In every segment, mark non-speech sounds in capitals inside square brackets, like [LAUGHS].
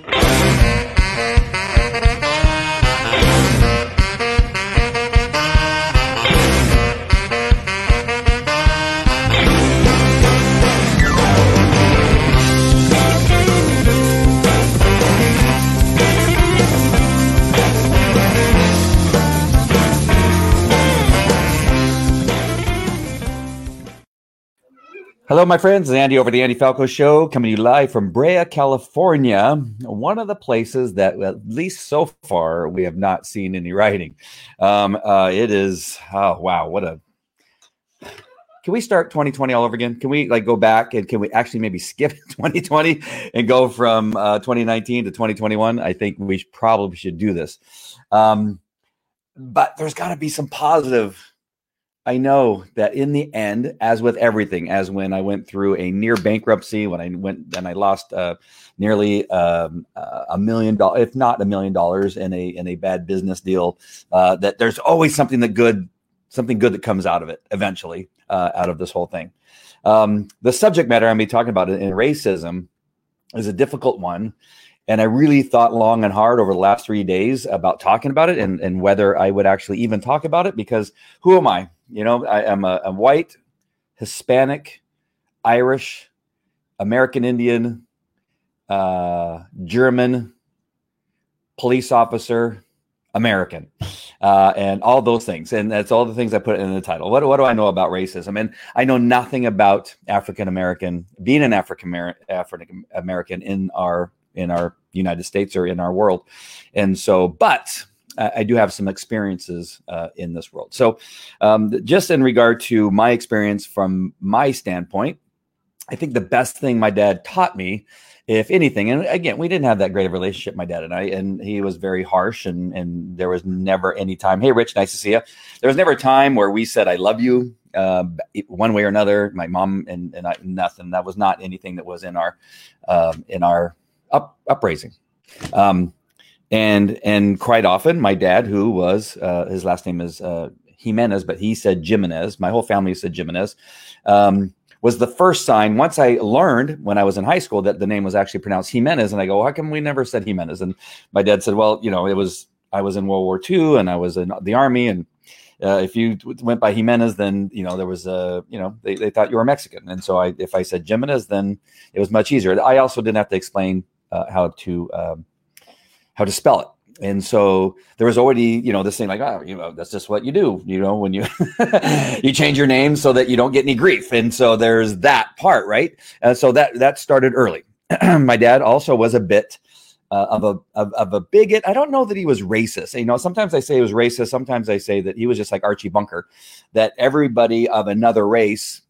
Thank you. Hello, my friends. It's Andy over the Andy Falco Show, coming to you live from Brea, California. One of the places that, at least so far, we have not seen any writing. Um, uh, it is, oh wow, what a. Can we start 2020 all over again? Can we like go back and can we actually maybe skip [LAUGHS] 2020 and go from uh, 2019 to 2021? I think we probably should do this. Um, but there's got to be some positive I know that in the end, as with everything, as when I went through a near bankruptcy, when I went and I lost uh, nearly um, uh, a million dollars, if not a million dollars, in a in a bad business deal, uh, that there's always something that good, something good that comes out of it eventually, uh, out of this whole thing. Um, the subject matter I'm be talking about in racism is a difficult one. And I really thought long and hard over the last three days about talking about it and, and whether I would actually even talk about it because who am I? You know, I am a, a white, Hispanic, Irish, American Indian, uh, German police officer, American, uh, and all those things. And that's all the things I put in the title. What, what do I know about racism? And I know nothing about African American, being an African American in our in our United States or in our world. And so, but I do have some experiences uh, in this world. So, um, just in regard to my experience from my standpoint, I think the best thing my dad taught me, if anything, and again, we didn't have that great of relationship, my dad and I, and he was very harsh, and and there was never any time. Hey, Rich, nice to see you. There was never a time where we said I love you uh, one way or another. My mom and and I, nothing. That was not anything that was in our um, in our up upraising. Um, and and quite often my dad who was uh, his last name is uh, jimenez but he said jimenez. My whole family said jimenez. Um, was the first sign once i learned when i was in high school that the name was actually pronounced jimenez and i go how come we never said jimenez? And my dad said well you know it was i was in world war ii and i was in the army and uh, if you went by Jimenez, then you know there was a you know they, they thought you were Mexican, and so I if I said Jimenez, then it was much easier. I also didn't have to explain uh, how to um, how to spell it. And so there was already, you know, this thing like, oh, you know, that's just what you do, you know, when you [LAUGHS] you change your name so that you don't get any grief. And so there's that part, right? And so that that started early. [CLEARS THROAT] My dad also was a bit uh, of a of, of, a bigot. I don't know that he was racist. You know, sometimes I say he was racist. Sometimes I say that he was just like Archie Bunker, that everybody of another race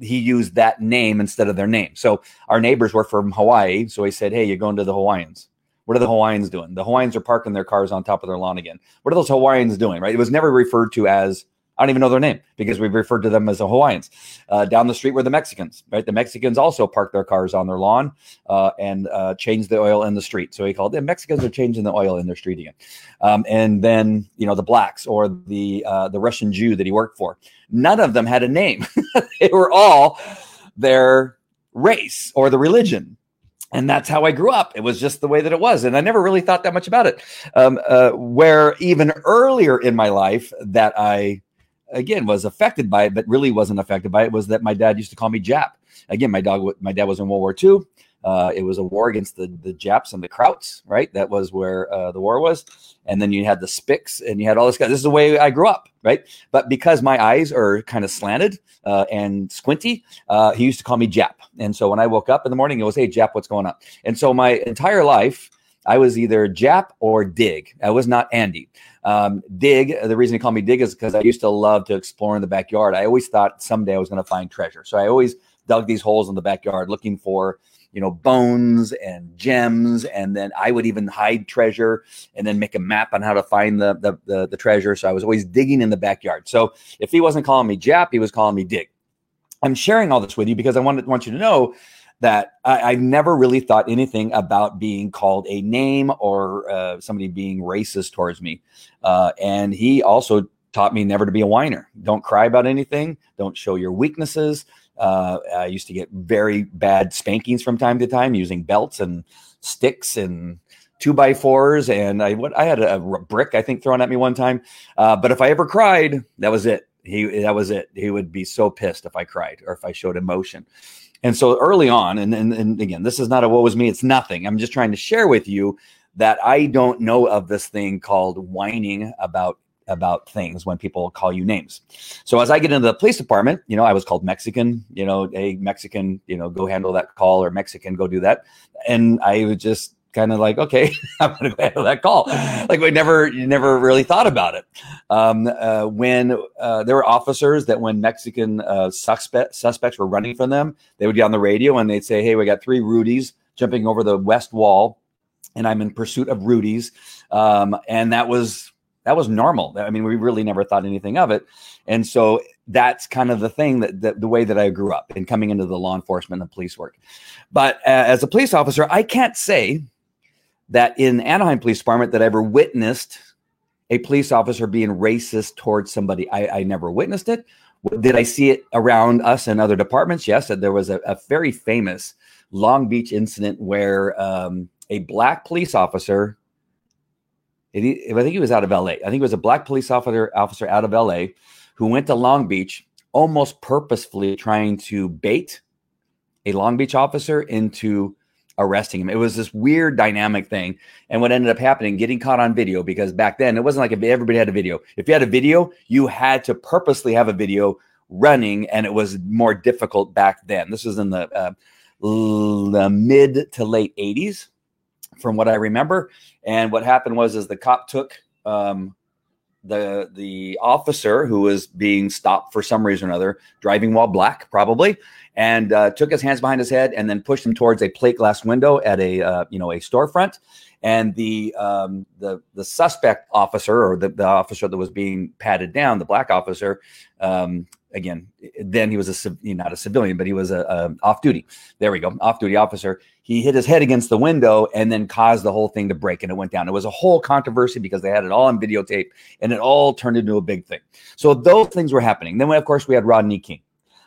he used that name instead of their name. So our neighbors were from Hawaii, so he said, "Hey, you're going to the Hawaiians." What are the Hawaiians doing? The Hawaiians are parking their cars on top of their lawn again. What are those Hawaiians doing? Right? It was never referred to as I don't even know their name because we've referred to them as the Hawaiians. Uh, down the street were the Mexicans, right? The Mexicans also parked their cars on their lawn uh, and uh, changed the oil in the street. So he called them Mexicans are changing the oil in their street again. Um, and then you know the blacks or the uh, the Russian Jew that he worked for. None of them had a name. [LAUGHS] they were all their race or the religion and that's how I grew up. It was just the way that it was, and I never really thought that much about it. Um, uh, where even earlier in my life, that I again was affected by it, but really wasn't affected by it, was that my dad used to call me Jap. Again, my dog, my dad was in World War II. Uh, it was a war against the the Japs and the Krauts, right? That was where uh, the war was. And then you had the Spics, and you had all this. Guy. This is the way I grew up, right? But because my eyes are kind of slanted uh, and squinty, uh, he used to call me Jap. And so when I woke up in the morning, it was, "Hey, Jap, what's going on?" And so my entire life, I was either Jap or Dig. I was not Andy. Um, dig, the reason he called me Dig is because I used to love to explore in the backyard. I always thought someday I was going to find treasure. So I always dug these holes in the backyard looking for, you know, bones and gems. And then I would even hide treasure and then make a map on how to find the, the, the, the treasure. So I was always digging in the backyard. So if he wasn't calling me Jap, he was calling me Dig. I'm sharing all this with you because I wanted, want you to know that I, have never really thought anything about being called a name or uh, somebody being racist towards me. Uh, and he also taught me never to be a whiner. Don't cry about anything. Don't show your weaknesses. Uh, I used to get very bad spankings from time to time using belts and sticks and two by fours. And I what I had a, a brick I think thrown at me one time. Uh, but if I ever cried, that was it. He that was it. He would be so pissed if I cried or if I showed emotion. And so early on, and, and, and again, this is not a what was me, it's nothing. I'm just trying to share with you that I don't know of this thing called whining about about things when people call you names. So as I get into the police department, you know, I was called Mexican, you know, a Mexican, you know, go handle that call or Mexican, go do that. And I would just kind of like, okay, [LAUGHS] I'm going to go handle that call. Like we never, never really thought about it. Um, uh, when uh, there were officers that when Mexican uh, suspect, suspects were running from them, they would get on the radio and they'd say, hey, we got three Rudies jumping over the west wall and I'm in pursuit of Rudies. Um, and that was, that was normal. I mean, we really never thought anything of it. And so that's kind of the thing that, that the way that I grew up in coming into the law enforcement and police work. But uh, as a police officer, I can't say that in Anaheim Police Department that I ever witnessed a police officer being racist towards somebody. I, I, never witnessed it. Did I see it around us and other departments? Yes. There was a, a very famous Long Beach incident where um, a black police officer, it, I think he was out of LA. I think it was a black police officer officer out of LA who went to Long Beach almost purposefully trying to bait a Long Beach officer into arresting him. It was this weird dynamic thing. And what ended up happening, getting caught on video, because back then it wasn't like everybody had a video. If you had a video, you had to purposely have a video running, and it was more difficult back then. This was in the, uh, the mid to late 80s, from what I remember. And what happened was, is the cop took um, the the officer who was being stopped for some reason or another, driving while black, probably, and uh, took his hands behind his head and then pushed him towards a plate glass window at a uh, you know a storefront. And the um, the the suspect officer or the, the officer that was being patted down, the black officer, um, again, then he was a not a civilian, but he was a, a off duty. There we go, off duty officer. He hit his head against the window and then caused the whole thing to break, and it went down. It was a whole controversy because they had it all on videotape, and it all turned into a big thing. So those things were happening. Then, of course, we had Rodney King,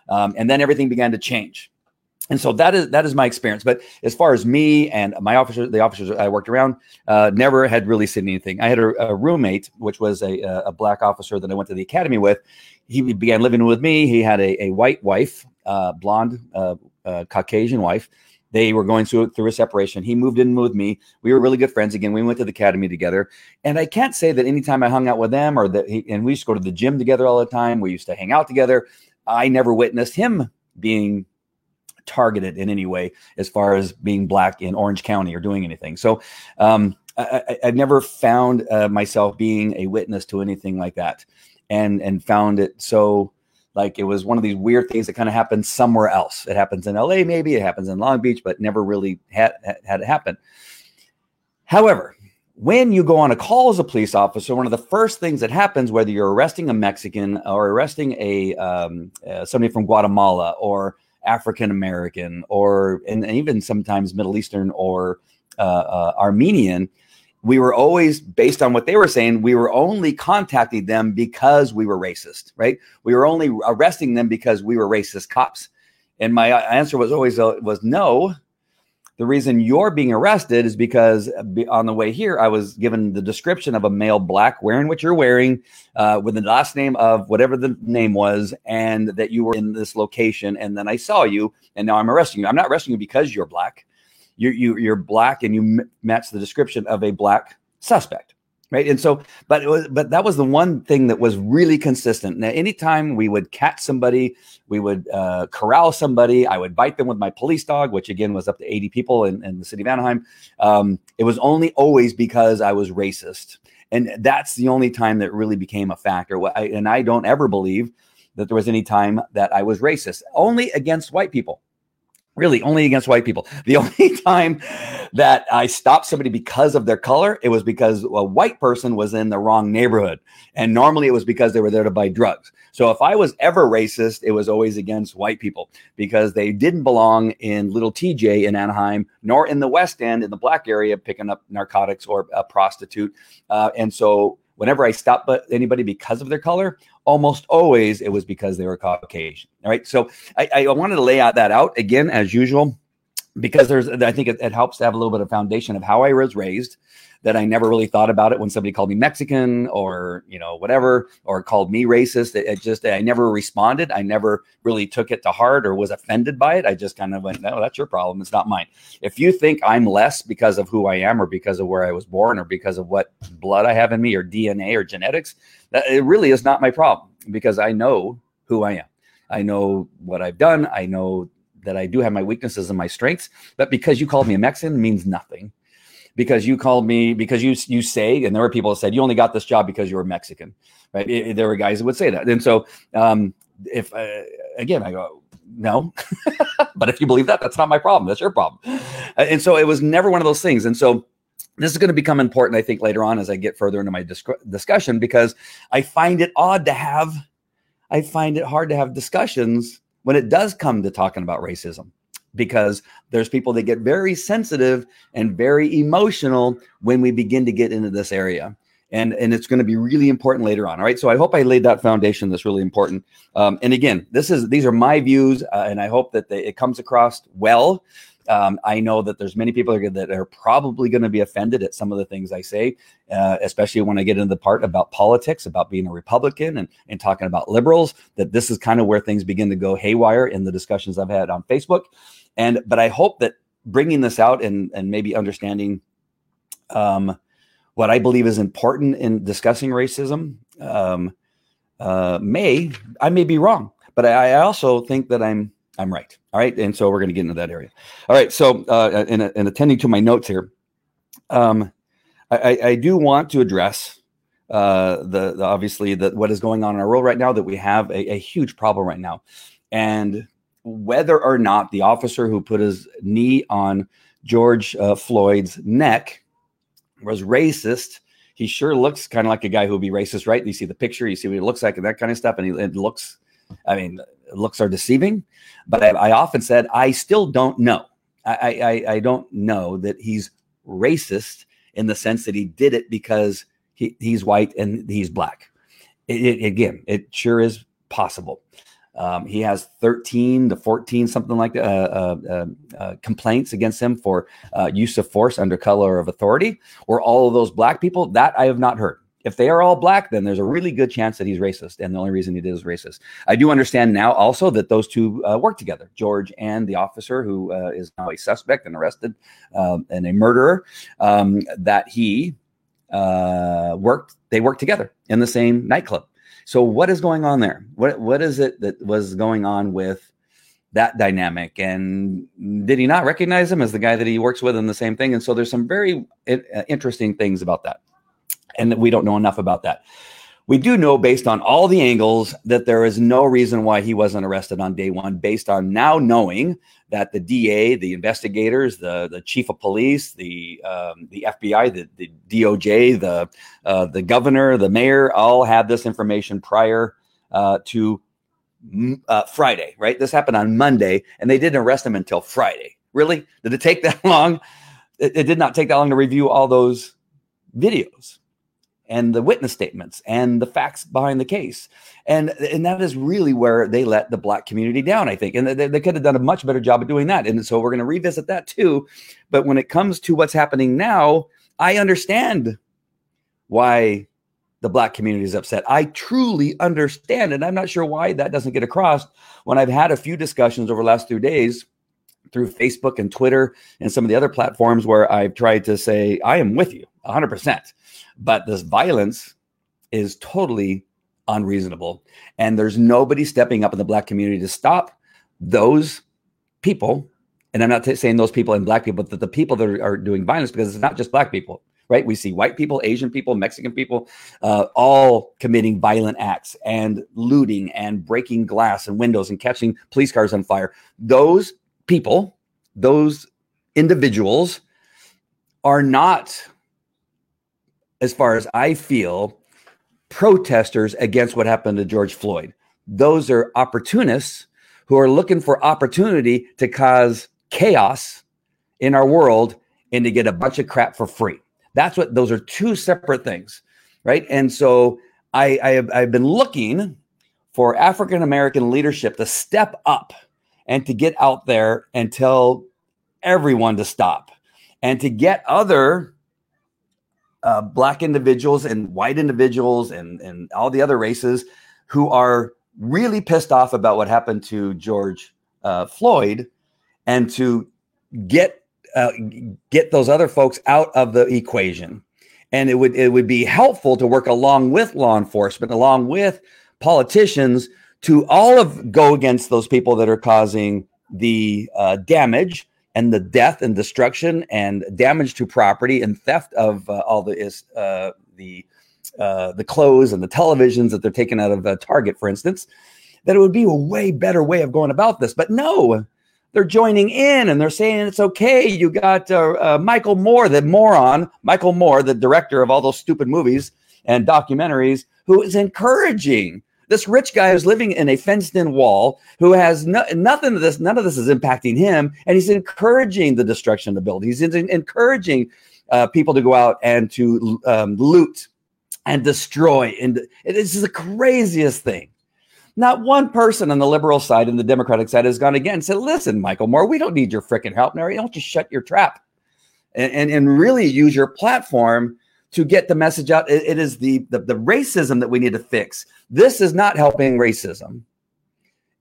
um, and then everything began to change. And so that is that is my experience. But as far as me and my officers, the officers I worked around, uh, never had really seen anything. I had a, a roommate, which was a, a black officer that I went to the academy with. He began living with me. He had a, a white wife, uh, blonde, uh, uh Caucasian wife. They were going through through a separation. He moved in with me. We were really good friends again. We went to the academy together, and I can't say that anytime I hung out with them or that he, and we used to go to the gym together all the time. We used to hang out together. I never witnessed him being targeted in any way as far as being black in Orange County or doing anything. So um, I, have never found uh, myself being a witness to anything like that, and and found it so like it was one of these weird things that kind of happens somewhere else. It happens in LA, maybe it happens in Long Beach, but never really had had it happen. However, when you go on a call as a police officer, one of the first things that happens, whether you're arresting a Mexican or arresting a um, uh, somebody from Guatemala or African American or and, even sometimes Middle Eastern or uh, uh, Armenian, we were always based on what they were saying. We were only contacting them because we were racist, right? We were only arresting them because we were racist cops. And my answer was always uh, was no. The reason you're being arrested is because uh, on the way here, I was given the description of a male black wearing what you're wearing, uh, with the last name of whatever the name was, and that you were in this location. And then I saw you, and now I'm arresting you. I'm not arresting you because you're black. You're, you, you're black, and you match the description of a black suspect right? And so but was but that was the one thing that was really consistent. Now anytime we would catch somebody we would uh, corral somebody i would bite them with my police dog which again was up to 80 people in, in the city of anaheim. Um, it was only always because i was racist. And that's the only time that really became a factor. And I don't ever believe that there was any time that I was racist, only against white people really only against white people. [LAUGHS] The only time that I stopped somebody because of their color, it was because a white person was in the wrong neighborhood. And normally it was because they were there to buy drugs. So if I was ever racist, it was always against white people because they didn't belong in little TJ in Anaheim, nor in the West End in the black area picking up narcotics or a prostitute. Uh, and so whenever I stopped anybody because of their color, almost always it was because they were Caucasian. All right. So I, I wanted to lay out that out again, as usual, because there's, I think it, it helps to have a little bit of foundation of how I was raised that I never really thought about it when somebody called me Mexican or you know whatever or called me racist. It, it, just I never responded. I never really took it to heart or was offended by it. I just kind of went, no, that's your problem. It's not mine. If you think I'm less because of who I am or because of where I was born or because of what blood I have in me or DNA or genetics, that it really is not my problem because I know who I am. I know what I've done. I know that I do have my weaknesses and my strengths. But because you called me a Mexican means nothing because you called me because you you say and there were people that said you only got this job because you were Mexican, right? It, there were guys that would say that, and so um, if uh, again I go no, [LAUGHS] but if you believe that, that's not my problem. That's your problem, and so it was never one of those things, and so this is going to become important, I think, later on as I get further into my disc- discussion because I find it odd to have, I find it hard to have discussions when it does come to talking about racism because there's people that get very sensitive and very emotional when we begin to get into this area. And and it's going to be really important later on all right? So i hope i laid that foundation that's really important. Um, and again this is these are my views uh, and i hope that they, it comes across well um, I know that there's many people that are probably going to be offended at some of the things I say, uh, especially when I get into the part about politics, about being a Republican and, and talking about liberals, that this is kind of where things begin to go haywire in the discussions I've had on Facebook. And but I hope that bringing this out and and maybe understanding um, what I believe is important in discussing racism um, uh, may I may be wrong, but I, I, also think that I'm I'm right. All right, and so we're going to get into that area. All right, so uh, in, in attending to my notes here, um, I, I do want to address uh, the, the, obviously the, what is going on in our world right now that we have a, a huge problem right now, and whether or not the officer who put his knee on George uh, Floyd's neck was racist. He sure looks kind of like a guy who would be racist, right? You see the picture, you see what he looks like, and that kind of stuff. And he, it looks, I mean, looks are deceiving. But I, I often said, I still don't know. I, I, I don't know that he's racist in the sense that he did it because he, he's white and he's black. It, it, again, it sure is possible. Um, he has 13 to 14, something like that, uh, uh, uh, uh complaints against him for uh, use of force under color of authority. Or all of those black people, that I have not heard. If they are all black, then there's a really good chance that he's racist. And the only reason he did is racist. I do understand now also that those two uh, work together George and the officer who is now a suspect and arrested um, and a murderer, um, that he worked, they worked together in the same nightclub. So what is going on there? What what is it that was going on with that dynamic? And did he not recognize him as the guy that he works with in the same thing? And so there's some very uh, interesting things about that, and we don't know enough about that. We do know based on all the angles that there is no reason why he wasn't arrested on day one, based on now knowing that the DA, the investigators, the, the chief of police, the um, the FBI, the, the DOJ, the uh, the governor, the mayor, all had this information prior uh, to uh, Friday. Right, this happened on Monday, and they didn't arrest him until Friday. Really? Did it take [LAUGHS] that long? It, it did not take that long to review all those videos and the witness statements and the facts behind the case. And, and that is really where they let the black community down, I think. And they, they could have done a much better job of doing that. And so we're going to revisit that too. But when it comes to what's happening now, I understand why the black community is upset. I truly understand. And I'm not sure why that doesn't get across when I've had a few discussions over the last few days through Facebook and Twitter and some of the other platforms where I've tried to say, I am with you 100%. But this violence is totally unreasonable. And there's nobody stepping up in the black community to stop those people. And I'm not t- saying those people and black people, but the people that are, are doing violence because it's not just black people. right? We see white people, Asian people, Mexican people, uh, all committing violent acts and looting and breaking glass and windows and catching police cars on fire. Those people, those individuals are not, as far as I feel, protesters against what happened to George Floyd. Those are opportunists who are looking for opportunity to cause chaos in our world and to get a bunch of crap for free. That's what those are two separate things, right? And so I, I have I've been looking for African American leadership to step up and to get out there and tell everyone to stop and to get other uh, black individuals and white individuals and, and all the other races who are really pissed off about what happened to George uh, Floyd and to get uh, get those other folks out of the equation. And it would it would be helpful to work along with law enforcement, along with politicians, to all of go against those people that are causing the uh, damage and the death and destruction and damage to property and theft of uh, all the is uh, the uh, the clothes and the televisions that they're taking out of uh, Target, for instance, that it would be a way better way of going about this. But no, they're joining in and they're saying it's okay. You got uh, uh, Michael Moore, the moron, Michael Moore, the director of all those stupid movies and documentaries, who is encouraging this rich guy who's living in a fenced-in wall, who has no, nothing of this, none of this is impacting him, and he's encouraging the destruction of the building. He's encouraging uh, people to go out and to um, loot and destroy. And it is the craziest thing. Not one person on the liberal side and the Democratic side has gone again and said, listen, Michael Moore, we don't need your freaking help. Now, don't just shut your trap and, and, and really use your platform to get the message out. it, it is the, the, the racism that we need to fix. This is not helping racism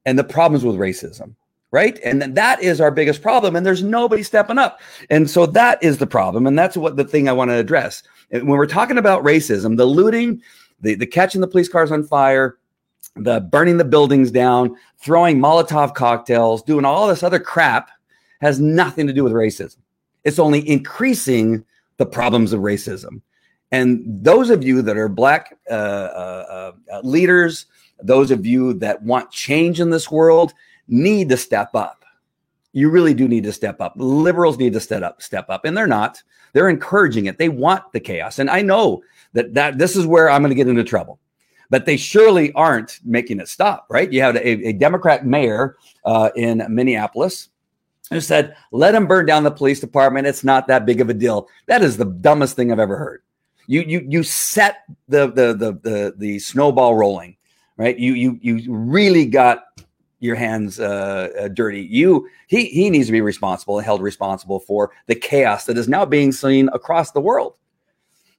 and the problems with racism, right? And that is our biggest problem. And there's nobody stepping up. And so that is the problem. And that's what the thing I want to address. when we're talking about racism, the looting, the, the catching the police cars on fire, the burning the buildings down, throwing Molotov cocktails, doing all this other crap has nothing to do with racism. It's only increasing the problems of racism. And those of you that are Black uh, uh, uh, leaders, those of you that want change in this world, need to step up. You really do need to step up. Liberals need to step up, step up, and they're not. They're encouraging it. They want the chaos, and I know that that this is where I'm going to get into trouble. But they surely aren't making it stop, right? You have a, a Democrat mayor uh, in Minneapolis who said, "Let them burn down the police department. It's not that big of a deal." That is the dumbest thing I've ever heard you you you set the the the the, the snowball rolling, right? You you you really got your hands uh, uh, dirty. You he he needs to be responsible and held responsible for the chaos that is now being seen across the world,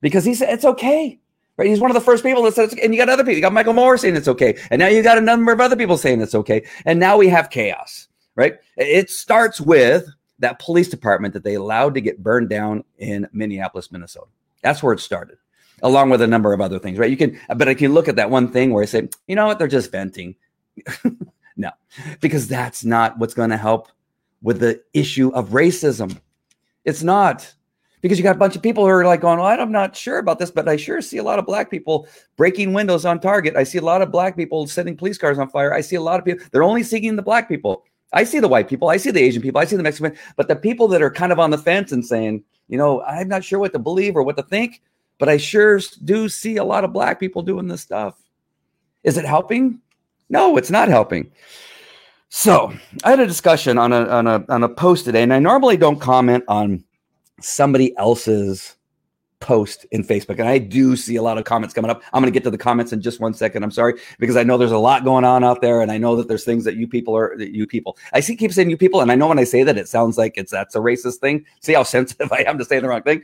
because he said it's okay. Right? He's one of the first people that says, and you got other people. You got Michael Moore saying it's okay, and now you got a number of other people saying it's okay, and now we have chaos. Right? It starts with that police department that they allowed to get burned down in Minneapolis, Minnesota. That's where it started, along with a number of other things, right? You can, but I can look at that one thing where I say, you know what, they're just venting. [LAUGHS] no, because that's not what's going to help with the issue of racism. It's not because you got a bunch of people who are like going, well, I'm not sure about this, but I sure see a lot of black people breaking windows on Target. I see a lot of black people setting police cars on fire. I see a lot of people, they're only seeking the black people. I see the white people, I see the Asian people, I see the Mexican, but the people that are kind of on the fence and saying, you know, I'm not sure what to believe or what to think, but I sure do see a lot of black people doing this stuff. Is it helping? No, it's not helping. So I had a discussion on a on a on a post today, and I normally don't comment on somebody else's post in Facebook. And I do see a lot of comments coming up. I'm going to get to the comments in just one second. I'm sorry, because I know there's a lot going on out there. And I know that there's things that you people are, you people, I see keep saying you people. And I know when I say that, it sounds like it's, that's a racist thing. See how [LAUGHS] sensitive I am to saying the wrong thing.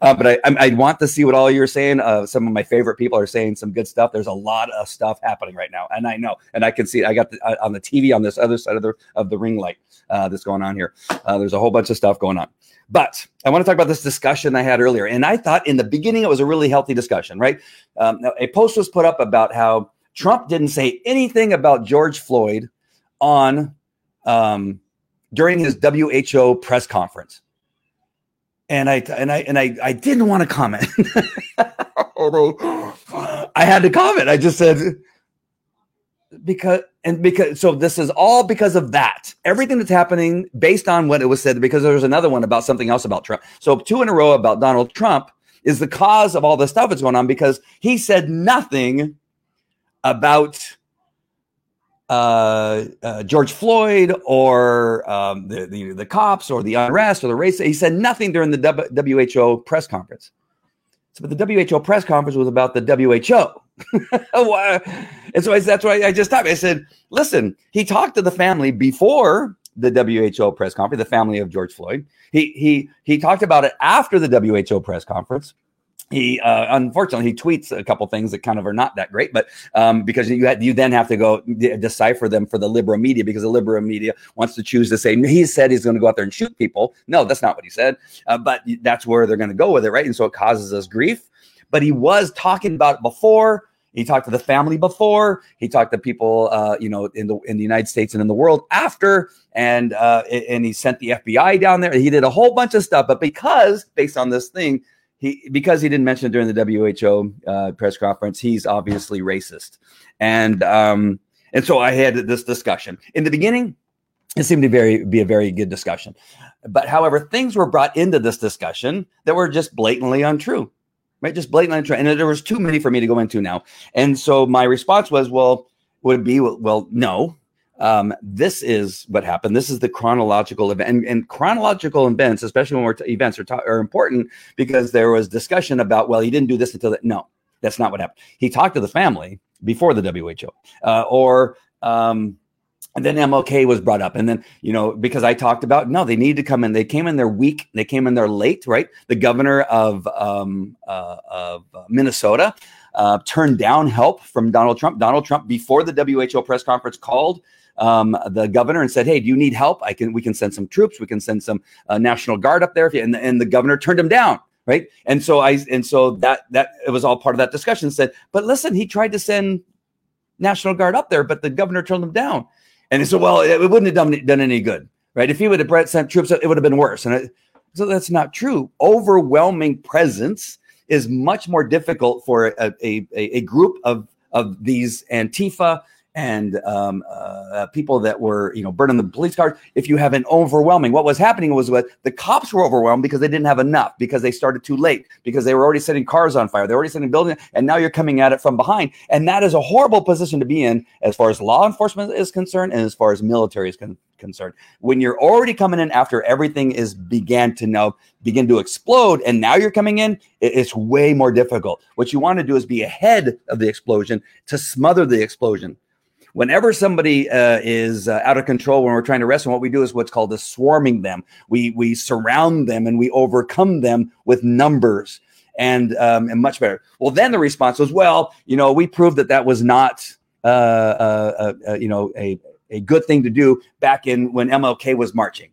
Uh, but I, I, want to see what all you're saying. Uh, some of my favorite people are saying some good stuff. There's a lot of stuff happening right now. And I know, and I can see, I got the, uh, on the TV on this other side of the, of the ring light uh, that's going on here. Uh, there's a whole bunch of stuff going on. But I want to talk about this discussion I had earlier. And I thought in the beginning it was a really healthy discussion, right? Um, a post was put up about how Trump didn't say anything about George Floyd on um, during his WHO press conference. and I and I and I I didn't want to comment. [LAUGHS] I had to comment. I just said because and because so this is all because of that. Everything that's happening based on what it was said. Because there was another one about something else about Trump. So two in a row about Donald Trump is the cause of all the stuff that's going on because he said nothing about uh, uh, George Floyd or um, the, the, the cops or the unrest or the race. He said nothing during the WHO press conference. So, but the WHO press conference was about the [LAUGHS] WHO. And so I, that's why I just stopped. I said, listen, he talked to the family before the WHO press conference, the family of George Floyd. He he he talked about it after the WHO press conference. He uh, unfortunately he tweets a couple things that kind of are not that great but um, because you had, you then have to go d- decipher them for the liberal media because the liberal media wants to choose to say he said he's going to go out there and shoot people. No that's not what he said. Uh, but that's where they're going to go with it right? And so it causes us grief. But he was talking about it before he talked to the family before. He talked to people uh, you know in the in the united states and in the world after. And uh, and he sent the fbi down there. He did a whole bunch of stuff. But because based on this thing he because he didn't mention it during the WHO uh, press conference, he's obviously racist, and um, and so I had this discussion. In the beginning. It seemed to very be a very good discussion, but however, things were brought into this discussion that were just blatantly untrue, right? Just blatantly untrue, and there was too many for me to go into now. And so my response was, well, would it be well, no, um, this is what happened. This is the chronological event, and, and chronological events, especially when we're t- events, are, ta- are important because there was discussion about, well, he didn't do this until that. No, that's not what happened. He talked to the family before the WHO, uh, or um, and then MLK was brought up, and then you know because I talked about no, they needed to come in. They came in there weak. They came in there late, right? The governor of um, uh, of Minnesota uh, turned down help from Donald Trump. Donald Trump before the WHO press conference called um, the governor and said, "Hey, do you need help? I can. We can send some troops. We can send some uh, National Guard up there." And the, and the governor turned him down. Right. And so I and so that that it was all part of that discussion. Said, but listen, he tried to send National Guard up there, but the governor turned him down. And he said, well, it, it wouldn't have done, done any good, right? If he would have sent troops, it would have been worse. And so that's not true. Overwhelming presence is much more difficult for a, a, a group of, of these Antifa and um, uh, people that were, you know, burning the police cars. If you have an overwhelming, what was happening was what the cops were overwhelmed because they didn't have enough, because they started too late, because they were already setting cars on fire, they're already setting buildings, and now you're coming at it from behind. And that is a horrible position to be in as far as law enforcement is concerned and as far as military is con- concerned. When you're already coming in after everything is began to know begin to explode, and now you're coming in, it, it's way more difficult. What you want to do is be ahead of the explosion to smother the explosion whenever somebody uh, is uh, out of control when we're trying to arrest them, what we do is what's called a swarming them. We we surround them and we overcome them with numbers and um, and much better. Well, then the response was, well, you know, we proved that that was not uh, uh, uh, uh you know a a good thing to do back in when MLK was marching.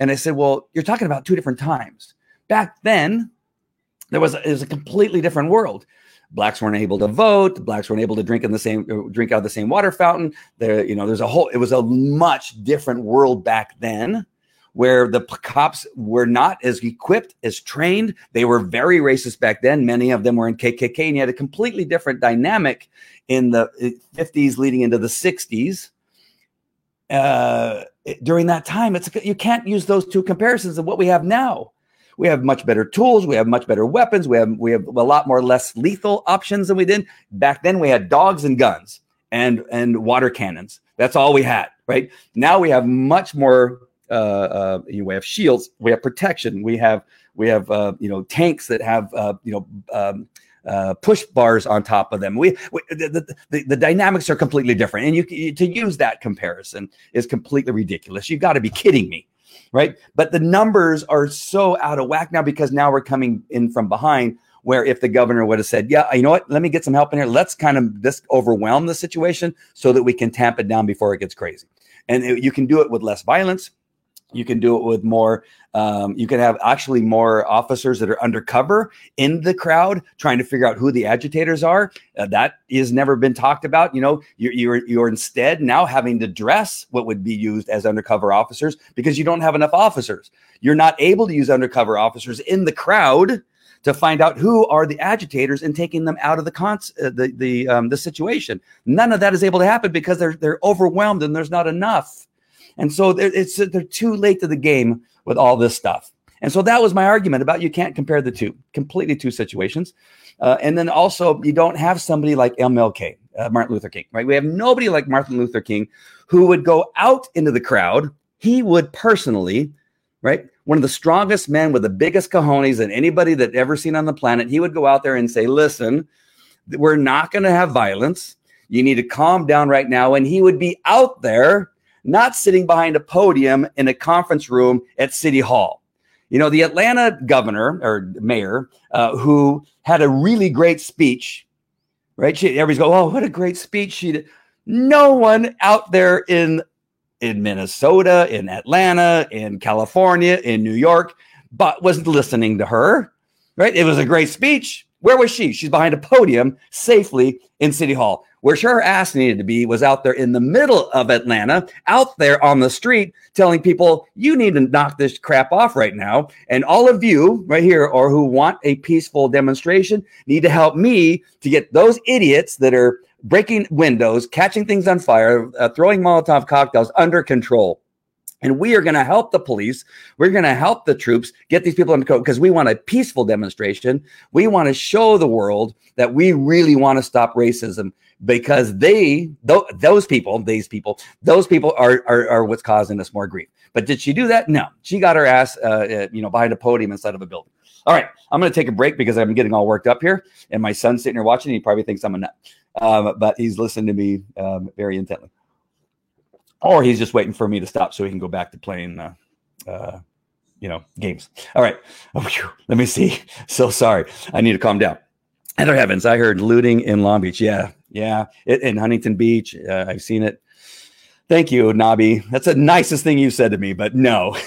And I said, well, you're talking about two different times. Back then, there was a, was a completely different world blacks weren't able to vote. Blacks weren't able to drink in the same uh, drink out of the same water fountain. There you know there's a whole it was a much different world back then where the cops were not as equipped as trained. They were very racist back then. Many of them were in kkk and you had a completely different dynamic in the 50s uh, leading into the 60s uh, during that time it's you can't use those two comparisons of what we have now we have much better tools. We have much better weapons. We have we have a lot more less lethal options than we did back then. We had dogs and guns and and water cannons. That's all we had. Right now we have much more. Uh, uh, we have shields. We have protection. We have we have uh, you know tanks that have uh, you know. Um, uh, push bars on top of them. We, we the, the, the, dynamics are completely different, and you to use that comparison is completely ridiculous. You've got to be kidding me right? But the numbers are so out of whack now because now we're coming in from behind. Where if the governor would have said, "Yeah, you know what? Let me get some help in here. Let's kind of just overwhelm the situation so that we can tamp it down before it gets crazy." And it, you can do it with less violence. You can do it with more. Um, you can have actually more officers that are undercover in the crowd trying to figure out who the agitators are. Uh, that has never been talked about. You know, you're, you're you're instead now having to dress what would be used as undercover officers because you don't have enough officers. You're not able to use undercover officers in the crowd to find out who are the agitators and taking them out of the cons- uh, the the um, the situation. None of that is able to happen because they're they're overwhelmed and there's not enough. And so it's they're too late to the game with all this stuff. And so that was my argument about you can't compare the two, completely two situations. Uh, and then also you don't have somebody like MLK, uh, Martin Luther King, right? We have nobody like Martin Luther King who would go out into the crowd. He would personally, right? One of the strongest men with the biggest cojones than anybody that ever seen on the planet. He would go out there and say, "Listen, we're not going to have violence. You need to calm down right now." And he would be out there not sitting behind a podium in a conference room at City Hall. You know, the Atlanta governor or mayor uh, who had a really great speech, right? She, everybody's go, oh, what a great speech she did. No one out there in in Minnesota, in Atlanta, in California, in New York, but wasn't listening to her, right? It was a great speech. Where was she? She's behind a podium safely in City Hall. Where her ass needed to be was out there in the middle of Atlanta, out there on the street, telling people, you need to knock this crap off right now. And all of you right here, or who want a peaceful demonstration, need to help me to get those idiots that are breaking windows, catching things on fire, uh, throwing Molotov cocktails under control. And we are going to help the police. We're going to help the troops get these people under control because we want a peaceful demonstration. We want to show the world that we really want to stop racism because they, th- those people, these people, those people are, are, are what's causing us more grief. But did she do that? No, she got her ass, uh, uh, you know, behind a podium inside of a building. All right, I'm going to take a break because I'm getting all worked up here, and my son's sitting here watching. He probably thinks I'm a nut, um, but he's listening to me um, very intently or he's just waiting for me to stop so he can go back to playing, uh, uh, you know, games. All right, [LAUGHS] let me see. [LAUGHS] So sorry, I need to calm down. Other heavens, I heard looting in Long Beach. Yeah, yeah, it, in Huntington Beach. Uh, I've seen it. Thank you, Nobby. That's the nicest thing you said to me, but no. [LAUGHS]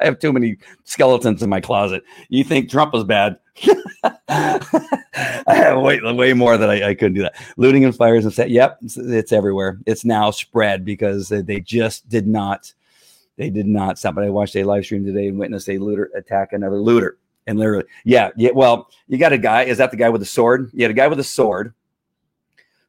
I have too many skeletons in my closet. You think Trump was bad? [LAUGHS] I have way, way more that I, I, couldn't do that. Looting and fires and set. Yep, it's, it's, everywhere. It's now spread because they just did not. They did not stop. But I watched a live stream today and witnessed a looter attack another looter. And literally, yeah, yeah. Well, you got a guy. Is that the guy with the sword? You had a guy with a sword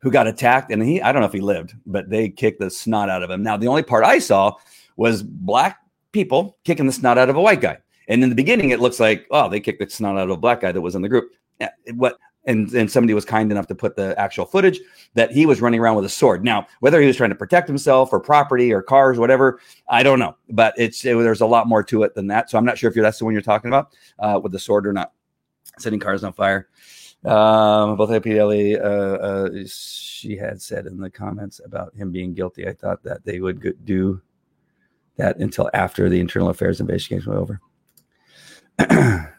who got attacked, and he. I don't know if he lived, but they kicked the snot out of him. Now, the only part I saw was black people kicking the snot out of a white guy. And in the beginning, it looks like, oh, they kicked the snot out of a black guy that was in the group. Yeah, What and, and somebody was kind enough to put the actual footage that he was running around with a sword. Now, whether he was trying to protect himself or property or cars, whatever, I don't know. But it's it, there's a lot more to it than that. So I'm not sure if that's the one you're talking about uh, with the sword or not. Setting cars on fire. Um, both APLE, uh, uh, she had said in the comments about him being guilty. I thought that they would do that until after the internal affairs investigation was over. [CLEARS THROAT]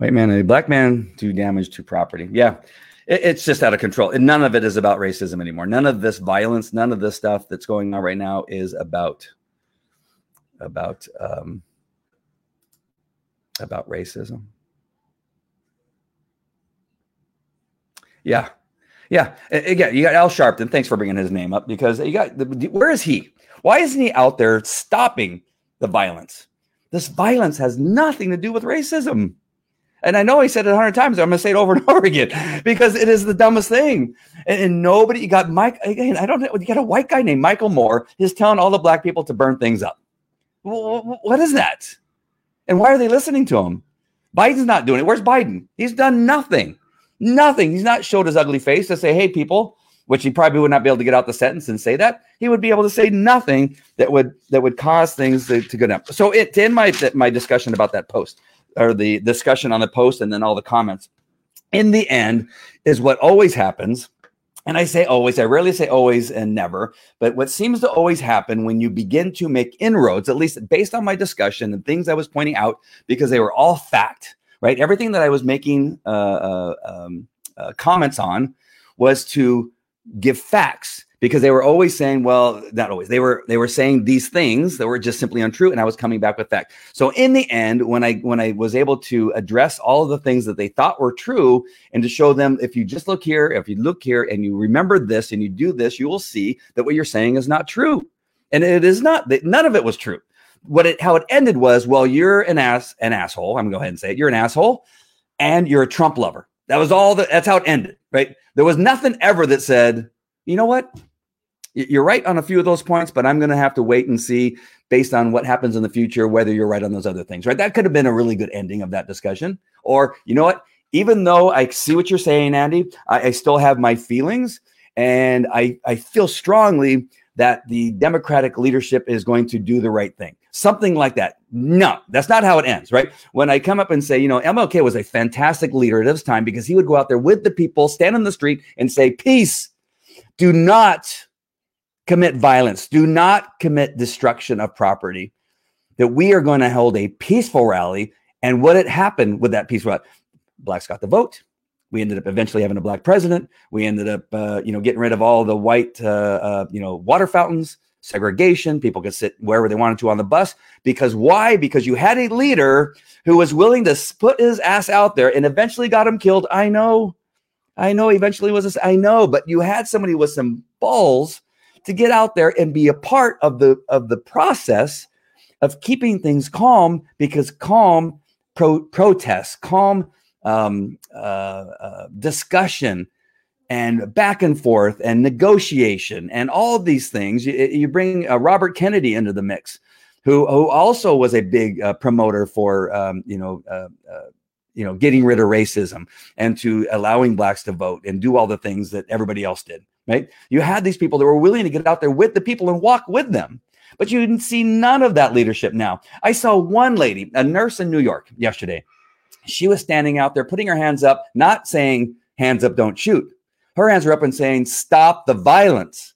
White man a black man do damage to property. Yeah, it, it's just out of control. And none of it is about racism anymore. None of this violence, none of this stuff that's going on right now is about about um, about racism. Yeah, yeah. Again, you got Al Sharpton. Thanks for bringing his name up because you got. Where is he? Why isn't he out there stopping the violence? This violence has nothing to do with racism. And I know he said it a hundred times. I'm going to say it over and [LAUGHS] over again because it is the dumbest thing. And, and, nobody, you got Mike, again, I don't know, you got a white guy named Michael Moore is telling all the black people to burn things up. What is that? And why are they listening to him? Biden's not doing it. Where's Biden? He's done nothing. Nothing. He's not showed his ugly face to say, hey, people, which he probably would not be able to get out the sentence and say that. He would be able to say nothing that would that would cause things to, to go down. So it to end my my discussion about that post or the discussion on the post and then all the comments. In the end, is what always happens. And I say always, I rarely say always and never, but what seems to always happen when you begin to make inroads, at least based on my discussion and things I was pointing out, because they were all fact, right? Everything that I was making uh, uh, um, uh, comments on was to give facts because they were always saying, well, not always. They were they were saying these things that were just simply untrue, and I was coming back with fact. So in the end, when I when I was able to address all of the things that they thought were true, and to show them, if you just look here, if you look here, and you remember this, and you do this, you will see that what you're saying is not true, and it is not. that None of it was true. What it how it ended was, well, you're an ass, an asshole. I'm gonna go ahead and say it. You're an asshole, and you're a Trump lover. That was all. That, that's how it ended. Right? There was nothing ever that said, you know what you're right on a few of those points, but I'm going to have to wait and see based on what happens in the future whether you're right on those other things, right? That could have been a really good ending of that discussion. Or, you know what? Even though I see what you're saying, Andy, I, I still have my feelings and I, I feel strongly that the Democratic leadership is going to do the right thing. Something like that. No, that's not how it ends, right? When I come up and say, you know, MLK was a fantastic leader at this time because he would go out there with the people, stand on the street and say, peace. Do not commit violence, do not commit destruction of property, that we are going to hold a peaceful rally. And what had happened with that peaceful rally? Blacks got the vote. We ended up eventually having a black president. We ended up, uh, you know, getting rid of all the white, uh, uh, you know, water fountains, segregation. People could sit wherever they wanted to on the bus. Because why? Because you had a leader who was willing to put his ass out there and eventually got him killed. I know, I know. Eventually was this. I know, but you had somebody with some balls to get out there and be a part of the of the process of keeping things calm because calm pro- protests, calm um, uh, uh, discussion, and back and forth and negotiation and all of these things. You, you bring uh, Robert Kennedy into the mix, who who also was a big uh, promoter for um, you know. Uh, uh, you know, getting rid of racism and to allowing blacks to vote and do all the things that everybody else did right? You had these people that were willing to get out there with the people and walk with them. But you didn't see none of that leadership now. I saw one lady, a nurse in New York yesterday. She was standing out there putting her hands up, not saying, hands up, don't shoot. Her hands were up and saying, stop the violence.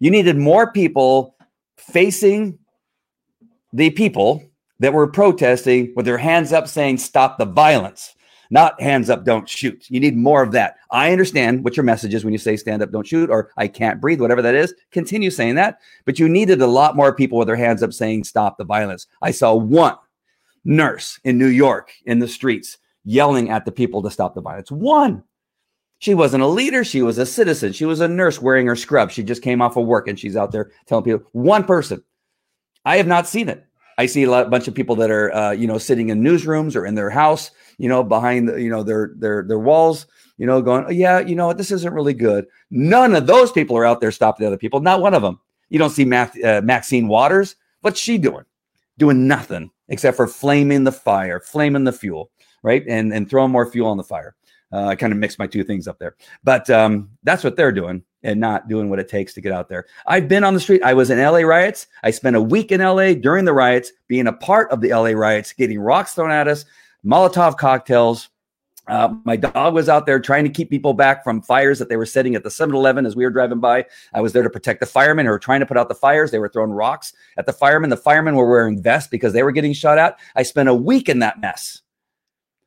You needed more people facing the people that were protesting with their hands up saying, stop the violence not hands up, don't shoot. You need more of that. I understand what your message is when you say stand up, don't shoot, or I can't breathe, whatever that is. Continue saying that. But you needed a lot more people with their hands up saying stop the violence. I saw one nurse in New York in the streets yelling at the people to stop the violence. One. She wasn't a leader. She was a citizen. She was a nurse wearing her scrub. She just came off of work and she's out there telling people, one person. I have not seen it. I see a lot, bunch of people that are, uh, you know, sitting in newsrooms or in their house you know, behind you know, their their their walls, you know, going, oh, yeah, you know, this isn't really good. None of those people are out there stopping the other people. Not one of them. You don't see Mac, uh, Maxine Waters. What's she doing? Doing nothing except for flaming the fire, flaming the fuel, right? And and throwing more fuel on the fire. Uh, I kind of mixed my two things up there, but um, that's what they're doing and not doing what it takes to get out there. I've been on the street. I was in LA riots. I spent a week in LA during the riots, being a part of the LA riots, getting rocks thrown at us, Molotov cocktails. Uh, my dog was out there trying to keep people back from fires that they were setting at the 7 Eleven as we were driving by. I was there to protect the firemen who were trying to put out the fires. They were throwing rocks at the firemen. The firemen were wearing vests because they were getting shot at. I spent a week in that mess.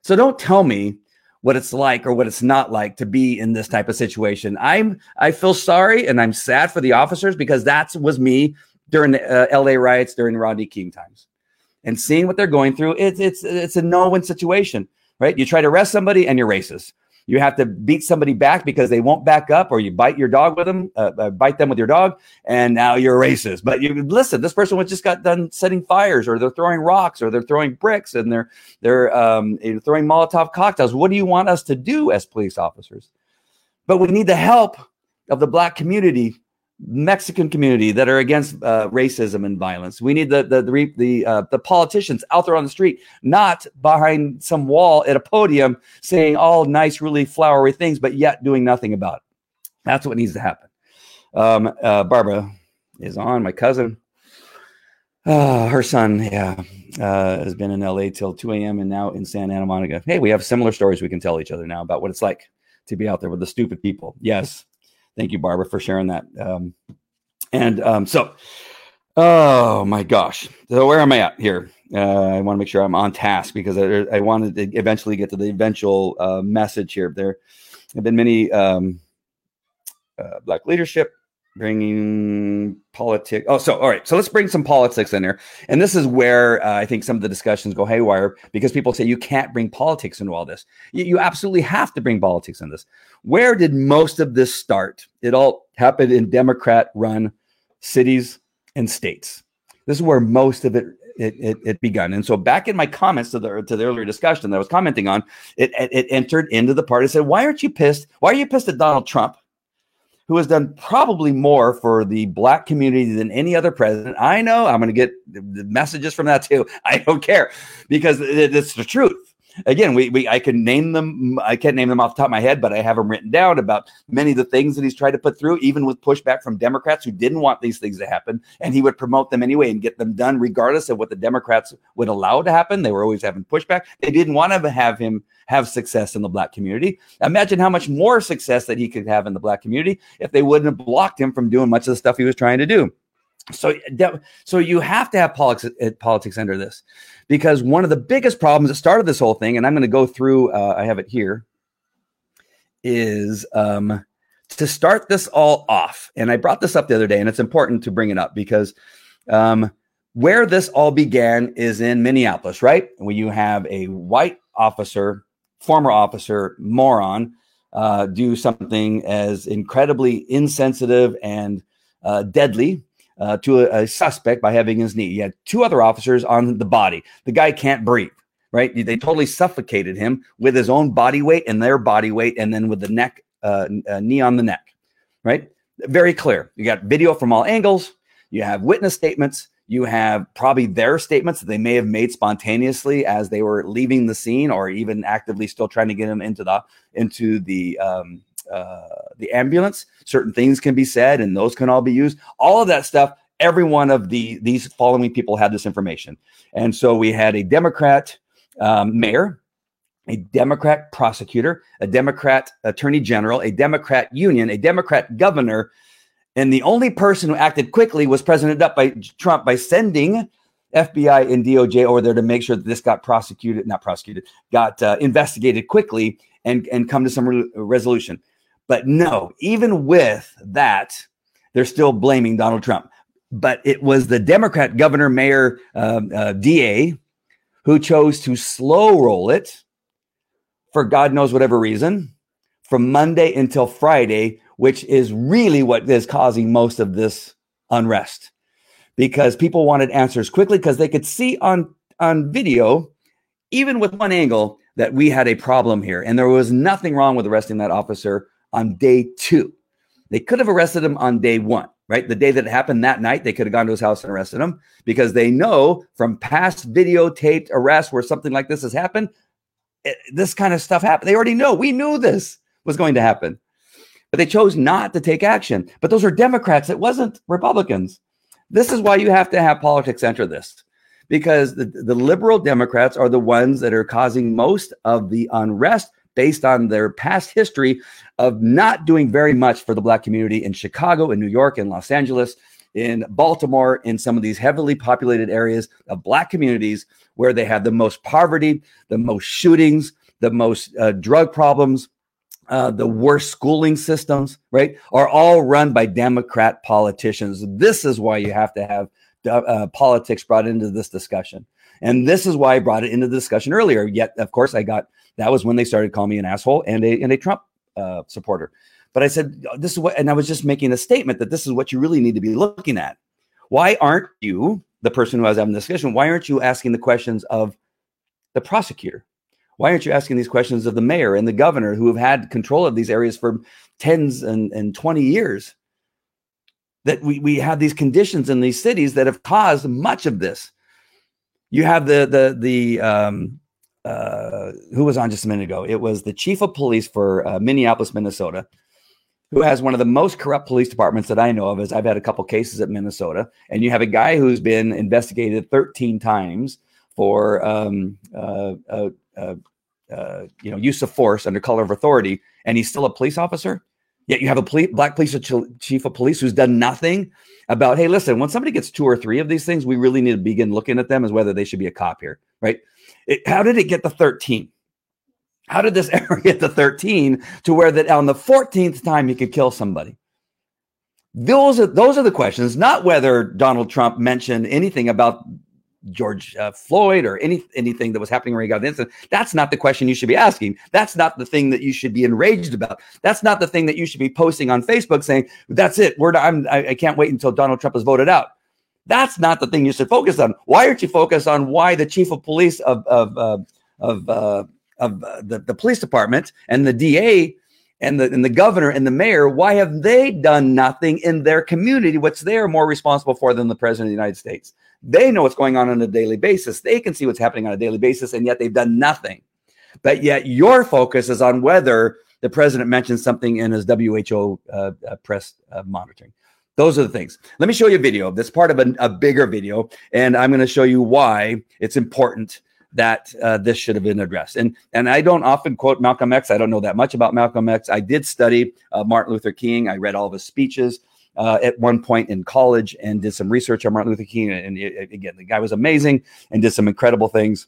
So don't tell me what it's like or what it's not like to be in this type of situation. I'm I feel sorry and I'm sad for the officers because that was me during the uh, LA riots during Rodney King times and seeing what they're going through, it's it's it's a no-win situation, right? You try to arrest somebody and you're racist. You have to beat somebody back because they won't back up, or you bite your dog with them, uh, uh, bite them with your dog, and now you're racist. But you listen, this person just got done setting fires, or they're throwing rocks, or they're throwing bricks, and they're they're um, throwing Molotov cocktails. What do you want us to do as police officers? But we need the help of the black community Mexican community that are against uh, racism and violence. We need the the the the, uh, the, politicians out there on the street, not behind some wall at a podium saying all nice, really flowery things, but yet doing nothing about it. That's what needs to happen. Um, uh, Barbara is on. My cousin, uh, her son, yeah, uh, has been in LA till 2 a.m. and now in Santa Ana Monica. Hey, we have similar stories we can tell each other now about what it's like to be out there with the stupid people. Yes, Thank you, Barbara, for sharing that. Um, and um, so, oh my gosh. So, where am I at here? Uh, I want to make sure I'm on task because I, I wanted to eventually get to the eventual uh, message here. There have been many um, uh, Black leadership bringing politics. Oh, so all right. So let's bring some politics in here, and this is where uh, I think some of the discussions go haywire because people say you can't bring politics into all this. You, you absolutely have to bring politics in this. Where did most of this start? It all happened in Democrat-run cities and states. This is where most of it it, it, it, begun. And so back in my comments to the to the earlier discussion that I was commenting on, it, it, it entered into the part. I said, "Why aren't you pissed? Why are you pissed at Donald Trump who has done probably more for the black community than any other president. I know I'm going to get messages from that too. [LAUGHS] I don't care because it's the truth again, we, we I can name them. I can't name them off the top of my head, but I have them written down about many of the things that he's tried to put through, even with pushback from Democrats who didn't want these things to happen, and he would promote them anyway and get them done, regardless of what the Democrats would allow to happen. They were always having pushback. They didn't want to have him have success in the black community. Imagine how much more success that he could have in the black community if they wouldn't have blocked him from doing much of the stuff he was trying to do. So, so you have to have politics, politics under this because one of the biggest problems that started this whole thing, and I'm going to go through, uh, I have it here, is um, to start this all off. And I brought this up the other day, and it's important to bring it up because um, where this all began is in Minneapolis, right? Where you have a white officer, former officer, moron, uh, do something as incredibly insensitive and uh, deadly uh, to a, a, suspect by having his knee. He had two other officers on the body. The guy can't breathe, right? They totally suffocated him with his own body weight and their body weight, and then with the neck, uh, uh, knee on the neck, right? Very clear. You got video from all angles. You have witness statements. You have probably their statements that they may have made spontaneously as they were leaving the scene, or even actively still trying to get him into the into the um, uh, the ambulance. Certain things can be said, and those can all be used. All of that stuff. Every one of the these following people had this information, and so we had a Democrat um, mayor, a Democrat prosecutor, a Democrat attorney general, a Democrat union, a Democrat governor, and the only person who acted quickly was President by Trump by sending FBI and DOJ over there to make sure that this got prosecuted, not prosecuted, got uh, investigated quickly and and come to some re- resolution. But no, even with that, they're still blaming Donald Trump. But it was the Democrat governor, mayor, um, uh, DA who chose to slow roll it for God knows whatever reason from Monday until Friday, which is really what is causing most of this unrest because people wanted answers quickly because they could see on on video even with one angle that we had a problem here and there was nothing wrong with arresting that officer on day two. They could have arrested him on day one, right? The day that it happened that night, they could have gone to his house and arrested him because they know from past videotaped arrests where something like this has happened, it, this kind of stuff happened. They already know. We knew this was going to happen, but they chose not to take action. But those are Democrats. It wasn't Republicans. This is why you have to have politics enter this because the, the liberal Democrats are the ones that are causing most of the unrest based on their past history of not doing very much for the Black community in Chicago, in New York, in Los Angeles, in Baltimore, in some of these heavily populated areas of Black communities where they have the most poverty, the most shootings, the most uh, drug problems. Uh, the worst schooling systems, right, are all run by Democrat politicians. This is why you have to have uh, politics brought into this discussion. And this is why I brought it into the discussion earlier. Yet, of course, I got that was when they started calling me an asshole and a and a Trump uh, supporter. But I said this is what, and I was just making a statement that this is what you really need to be looking at. Why aren't you the person who has having the discussion? Why aren't you asking the questions of the prosecutor? Why aren't you asking these questions of the mayor and the governor who have had control of these areas for tens and, and 20 years? That we, we have these conditions in these cities that have caused much of this. You have the the the um, uh, who was on just a minute ago. It was the chief of police for uh, Minneapolis, Minnesota, who has one of the most corrupt police departments that I know of. As I've had a couple cases at Minnesota, and you have a guy who's been investigated 13 times for um, uh, uh, uh, uh you know use of force under color of authority, and he's still a police officer. Yet you have a police, black police chief of police who's done nothing about. Hey, listen, when somebody gets two or three of these things, we really need to begin looking at them as whether they should be a cop here, right? It, how did it get to 13? How did this [LAUGHS] ever get to 13 to where that on the 14th time he could kill somebody? Those are those are the questions, not whether Donald Trump mentioned anything about George uh, Floyd or any anything that was happening when he got the incident. That's not the question you should be asking. That's not the thing that you should be enraged about. That's not the thing that you should be posting on Facebook saying, "That's it. We're I'm, I, I can't wait until Donald Trump is voted out." That's not the thing you should focus on. Why aren't you focused on why the chief of police of of uh, of uh, of uh, the, the police department and the DA and the and the governor and the mayor, why have they done nothing in their community? What's they are more responsible for than the president of the United States? They know what's going on on a daily basis. They can see what's happening on a daily basis, and yet they've done nothing. But yet your focus is on whether the president mentioned something in his WHO uh, uh, press uh, monitoring. Those are the things. Let me show you a video that's part of a, a bigger video, and I'm going to show you why it's important that uh, this should have been addressed. And and I don't often quote Malcolm X. I don't know that much about Malcolm X. I did study uh, Martin Luther King. I read all of his speeches. Uh, at one point in college, and did some research on Martin Luther King. And, and again, the guy was amazing and did some incredible things.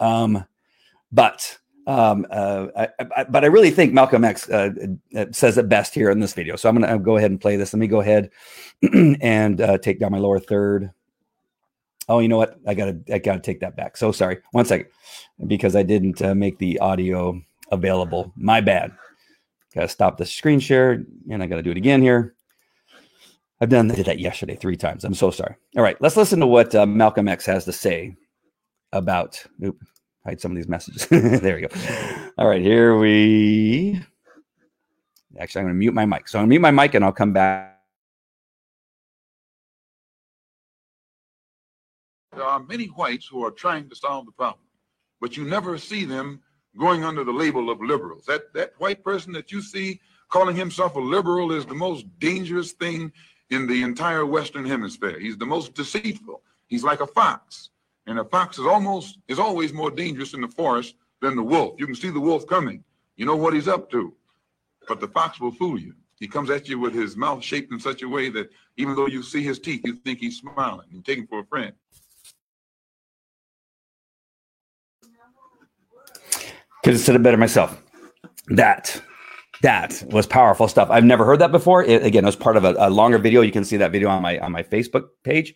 Um, but um, uh, I, I, but I really think Malcolm X uh, uh says it best here in this video. So I'm going to go ahead and play this. Let me go ahead [CLEARS THROAT] and take down my lower third. Oh, you know what? I gotta I gotta take that back. So sorry. One second, because I didn't uh, make the audio available. My bad. Gotta stop the screen share, and I gotta do it again here. I've done did that yesterday three times. I'm so sorry. All right, let's listen to what uh, Malcolm X has to say about. Oop, hide some of these messages. [LAUGHS] there we go. All right, here we. Actually, I'm going to mute my mic. So I'm going to mute my mic, and I'll come back. There are many whites who are trying to solve the problem, but you never see them going under the label of liberals. That that white person that you see calling himself a liberal is the most dangerous thing in the entire Western Hemisphere. He's the most deceitful. He's like a fox, and a fox is almost is always more dangerous in the forest than the wolf. You can see the wolf coming. You know what he's up to, but the fox will fool you. He comes at you with his mouth shaped in such a way that even though you see his teeth, you think he's smiling. You take him for a friend. Could have said it better myself. That that was powerful stuff. I've never heard that before. It, again, it was part of a, a, longer video. You can see that video on my on my Facebook page.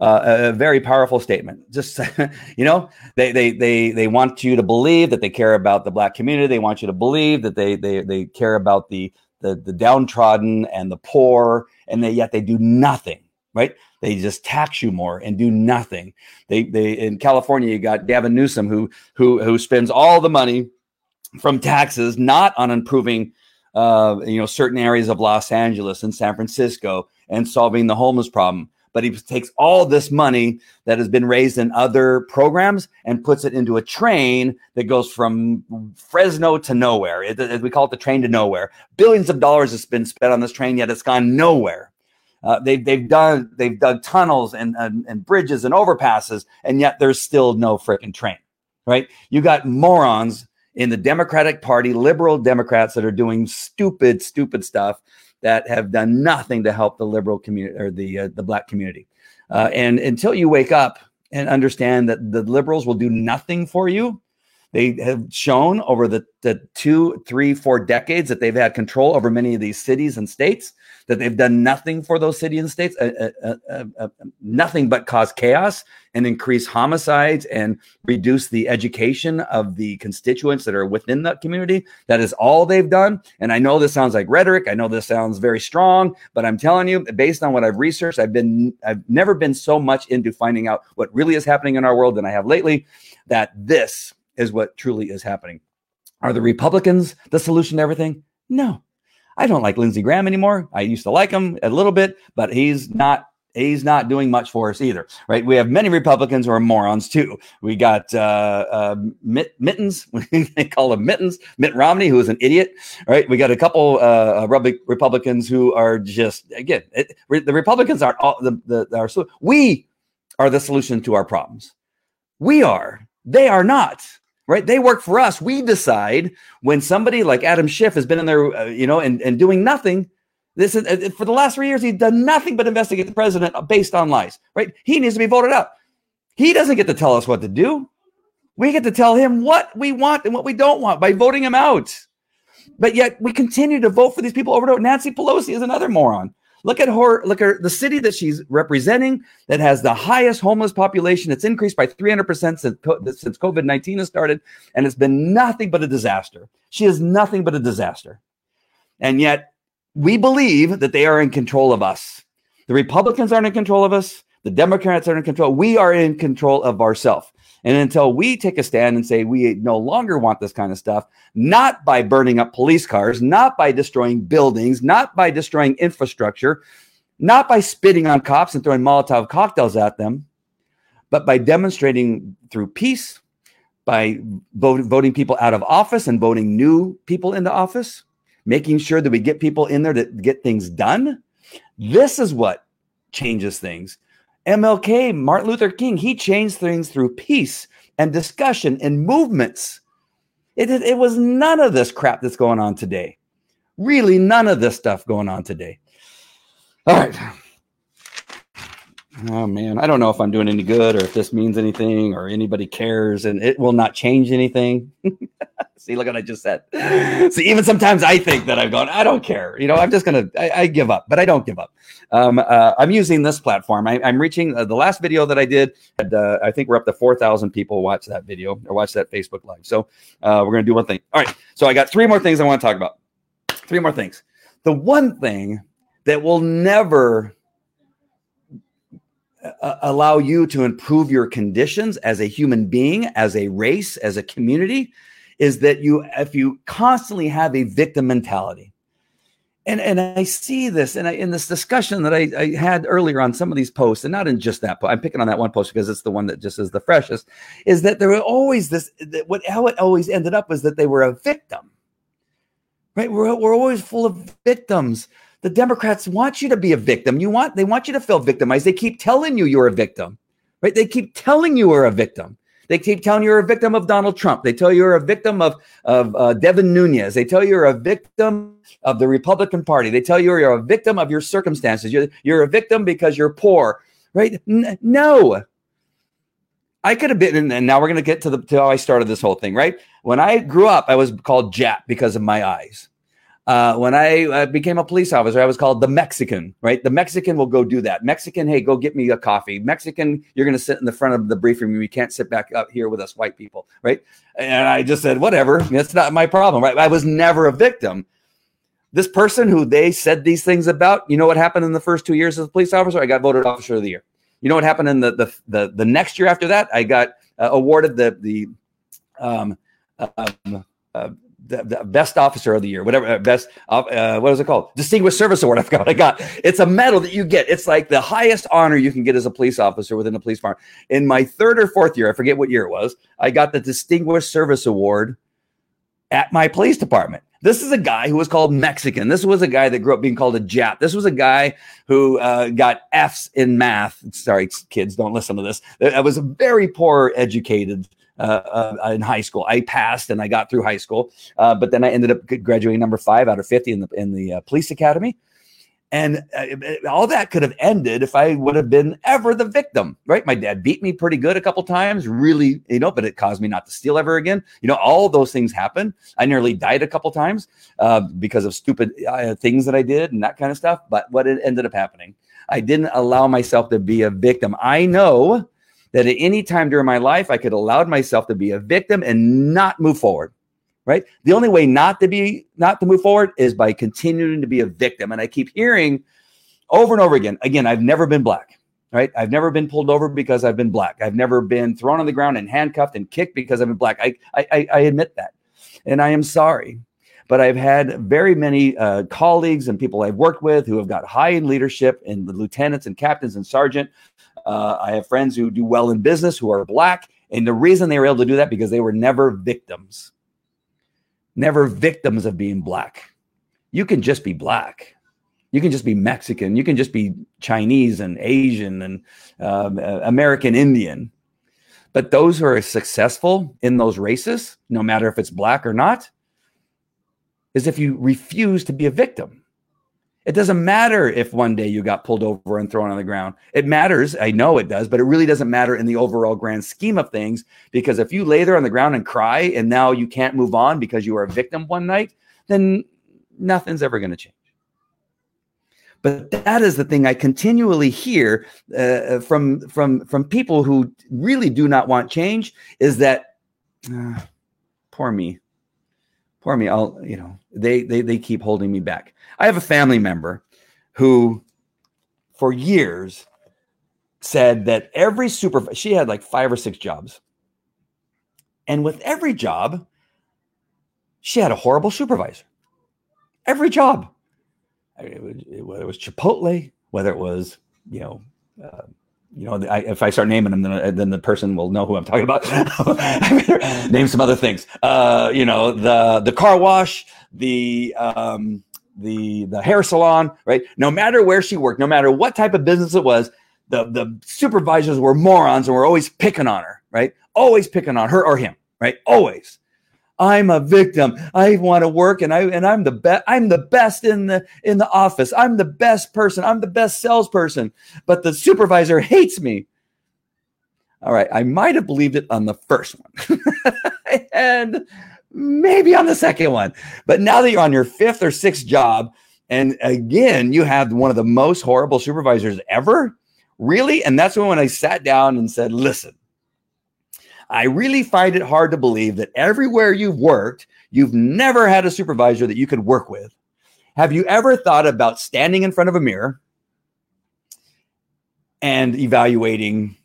Uh, a very powerful statement. Just [LAUGHS] you know, they they they they want you to believe that they care about the black community. They want you to believe that they they they care about the the, the downtrodden and the poor, and they yet they do nothing. Right? They just tax you more and do nothing. They they in California you got Gavin Newsom who who who spends all the money from taxes not on improving uh, you know certain areas of Los Angeles and San Francisco and solving the homeless problem but he takes all this money that has been raised in other programs and puts it into a train that goes from Fresno to nowhere. It, it, we call it the train to nowhere. Billions of dollars has been spent on this train, yet it's gone nowhere. Uh, they've they've done they've dug tunnels and, and, and bridges and overpasses, and yet there's still no freaking train. Right? You got morons in the Democratic Party, liberal Democrats that are doing stupid, stupid stuff that have done nothing to help the liberal community or the uh, the black community. Uh, and until you wake up and understand that the liberals will do nothing for you, they have shown over the, the two, three, four decades that they've had control over many of these cities and states, that they've done nothing for those cities and states, uh, uh, uh, uh, nothing but cause chaos and increase homicides and reduce the education of the constituents that are within that community. That is all they've done. And I know this sounds like rhetoric. I know this sounds very strong, but I'm telling you, based on what I've researched, I've been, I've never been so much into finding out what really is happening in our world than I have lately. That this is what truly is happening. Are the Republicans the solution to everything? No. I don't like Lindsey Graham anymore. I used to like him a little bit, but he's not he's not doing much for us either, right? We have many Republicans who are morons too. We got uh, uh, Mitt, Mittens, [LAUGHS] they call him Mittens, Mitt Romney, who is an idiot, right? We got a couple uh, Republicans who are just again, it, the Republicans aren't all the the our, we are the solution to our problems. We are. They are not right? They work for us. We decide when somebody like Adam Schiff has been in there, uh, you know, and, and doing nothing. This is uh, for the last three years, he's done nothing but investigate the president based on lies, right? He needs to be voted out. He doesn't get to tell us what to do. We get to tell him what we want and what we don't want by voting him out. But yet we continue to vote for these people over and over. Nancy Pelosi is another moron. Look at her. Look at the city that she's representing that has the highest homeless population. It's increased by 300% since, since COVID 19 has started, and it's been nothing but a disaster. She is nothing but a disaster. And yet, we believe that they are in control of us. The Republicans aren't in control of us. The Democrats aren't in control. We are in control of ourselves. And until we take a stand and say we no longer want this kind of stuff, not by burning up police cars, not by destroying buildings, not by destroying infrastructure, not by spitting on cops and throwing Molotov cocktails at them, but by demonstrating through peace, by vote, voting people out of office and voting new people into office, making sure that we get people in there to get things done. This is what changes things. MLK, Martin Luther King, he changed things through peace and discussion and movements. It, it, it, was none of this crap that's going on today. Really, none of this stuff going on today. All right. Oh man, I don't know if I'm doing any good or if this means anything or anybody cares, and it will not change anything. [LAUGHS] See, look what I just said. See, even sometimes I think that I've gone, I don't care. You know, I'm just gonna, I, I give up, but I don't give up. Um, uh, I'm using this platform. I, am reaching uh, the last video that I did. Uh, I think we're up to four thousand people watch that video or watch that Facebook live. So uh, we're gonna do one thing. All right. So I got three more things I want to talk about. Three more things. The one thing that will never allow you to improve your conditions as a human being, as a race, as a community, is that you, if you constantly have a victim mentality, and and I see this, and I, in this discussion that I, I, had earlier on some of these posts, and not in just that, but I'm picking on that one post because it's the one that just is the freshest. Is that there were always this? That what how it always ended up was that they were a victim, right? We're we're always full of victims the Democrats want you to be a victim. You want they want you to feel victimized. They keep telling you you're a victim, right? They keep telling you you're a victim. They keep telling you you're a victim of Donald Trump. They tell you you're a victim of of uh, Devin Nunes. They tell you you're a victim of the Republican Party. They tell you you're a victim of your circumstances. You're you're a victim because you're poor, right? N- no. I could have been, and now we're going to get to the to how I started this whole thing, right? When I grew up, I was called Jap because of my eyes. Uh, when I uh, became a police officer, I was called the Mexican, right? The Mexican will go do that. Mexican, hey, go get me a coffee. Mexican, you're going to sit in the front of the briefing room. You can't sit back up here with us white people, right? And I just said, whatever. That's not my problem, right? I was never a victim. This person who they said these things about, you know what happened in the first two years as a police officer? I got voted officer of the year. You know what happened in the the the, the next year after that? I got uh, awarded the the um, um uh, the, the, best officer of the year, whatever, uh, best, uh, what is it called? Distinguished Service Award. [LAUGHS] I forgot what I got. It's a medal that you get. It's like the highest honor you can get as a police officer within a police department. In my third or fourth year, I forget what year it was, I got the Distinguished Service Award at my police department. This is a guy who was called Mexican. This was a guy that grew up being called a Jap. This was a guy who uh, got F's in math. Sorry, kids, don't listen to this. I was a very poor educated uh, uh, in high school. I passed and I got through high school, uh, but then I ended up graduating number five out of fifty in the in the uh, police academy. And uh, all that could have ended if I would have been ever the victim, right? My dad beat me pretty good a couple times, really, you know, but it caused me not to steal ever again. You know, all those things happen. I nearly died a couple times uh, because of stupid things that I did and that kind of stuff. But what it ended up happening, I didn't allow myself to be a victim. I know that at any time during my life, I could allow myself to be a victim and not move forward. Right. The only way not to be, not to move forward is by continuing to be a victim. And I keep hearing over and over again, again, I've never been black. Right. I've never been pulled over because I've been black. I've never been thrown on the ground and handcuffed and kicked because I've been black. I, I, I admit that. And I am sorry but I've had very many uh, colleagues and people I've worked with who have got high in leadership and the lieutenants and captains and sergeant uh, I have friends who do well in business who are black. And the reason they were able to do that because they were never victims, never victims of being black. You can just be black. You can just be Mexican. You can just be Chinese and Asian and um, uh, American Indian. But those who are successful in those races, no matter if it's black or not, is if you refuse to be a victim. It doesn't matter if one day you got pulled over and thrown on the ground. It matters. I know it does, but it really doesn't matter in the overall grand scheme of things because if you lay there on the ground and cry and now you can't move on because you were a victim one night, then nothing's ever going to change. But that is the thing I continually hear uh, from from from people who really do not want change is that uh, poor me, poor me. I'll you know they they they keep holding me back. I have a family member who, for years, said that every super she had like five or six jobs, and with every job, she had a horrible supervisor. Every job whether it was Chipotle, whether it was, you know, uh, you know, I, if I start naming them, then, then the person will know who I'm talking about. [LAUGHS] name some other things. Uh, you know, the the car wash, the um, the the hair salon, right? No matter where she worked, no matter what type of business it was, the the supervisors were morons and were always picking on her, right? Always picking on her or him, right? Always. I'm a victim. I want to work and I and I'm the best I'm the best in the in the office. I'm the best person. I'm the best salesperson. But the supervisor hates me. All right, I might have believed it on the first one. [LAUGHS] and maybe on the second one. But now that you're on your fifth or sixth job and again you have one of the most horrible supervisors ever, really? And that's when I sat down and said, "Listen, I really find it hard to believe that everywhere you've worked, you've never had a supervisor that you could work with. Have you ever thought about standing in front of a mirror and evaluating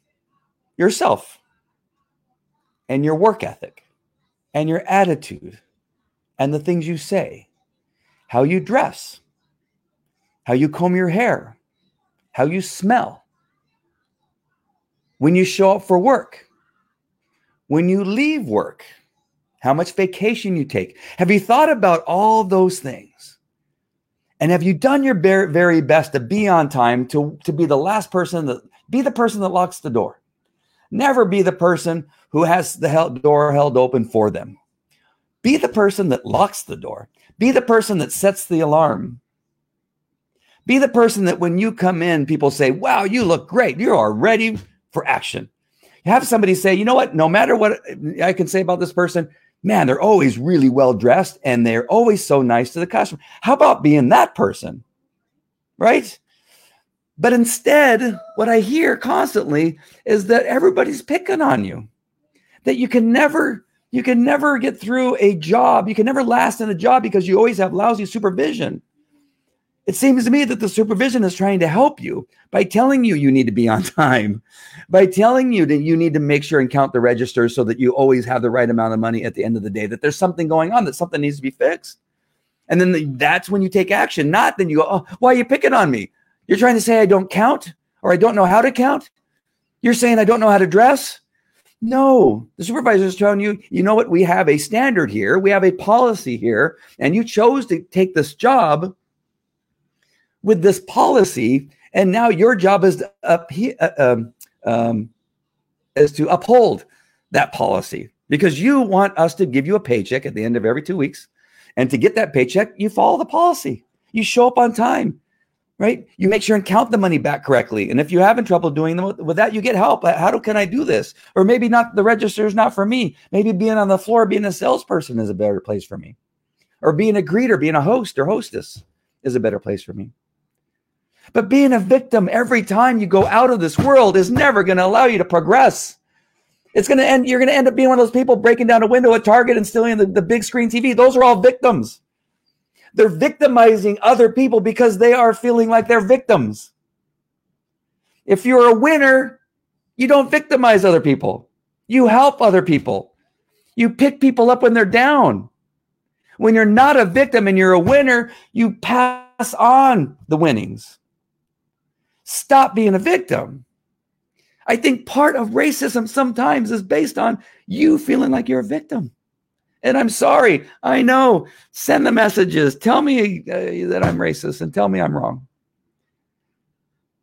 yourself and your work ethic and your attitude and the things you say, how you dress, how you comb your hair, how you smell, when you show up for work? When you leave work, how much vacation you take. Have you thought about all those things? And have you done your very best to be on time, to, to be the last person that be the person that locks the door? Never be the person who has the door held open for them. Be the person that locks the door. Be the person that sets the alarm. Be the person that when you come in, people say, Wow, you look great. You are ready for action have somebody say, you know what, no matter what I can say about this person, man, they're always really well dressed and they're always so nice to the customer. How about being that person? Right? But instead, what I hear constantly is that everybody's picking on you. That you can never you can never get through a job. You can never last in a job because you always have lousy supervision. It seems to me that the supervision is trying to help you by telling you you need to be on [LAUGHS] time, by telling you that you need to make sure and count the registers so that you always have the right amount of money at the end of the day, that there's something going on, that something needs to be fixed. And then the, that's when you take action, not then you go, oh, why are you picking on me? You're trying to say I don't count or I don't know how to count. You're saying I don't know how to dress. No, the supervisor is telling you, you know what? We have a standard here, we have a policy here, and you chose to take this job with this policy, and now your job is to up, uh, um, um, is to uphold that policy because you want us to give you a paycheck at the end of every two weeks, and to get that paycheck, you follow the policy. You show up on time, right? You make sure and count the money back correctly. And if you're having trouble doing them with that, you get help. How do, can I do this? Or maybe not the register is not for me. Maybe being on the floor, being a salesperson is a better place for me. Or being a greeter, being a host or hostess is a better place for me. But being a victim every time you go out of this world is never going to allow you to progress. It's going to end, you're going to end up being one of those people breaking down a window at Target and stealing the, the big screen TV. Those are all victims. They're victimizing other people because they are feeling like they're victims. If you're a winner, you don't victimize other people. You help other people. You pick people up when they're down. When you're not a victim and you're a winner, you pass on the winnings. Stop being a victim. I think part of racism sometimes is based on you feeling like you're a victim. And I'm sorry. I know. Send the messages. Tell me uh, that I'm racist and tell me I'm wrong.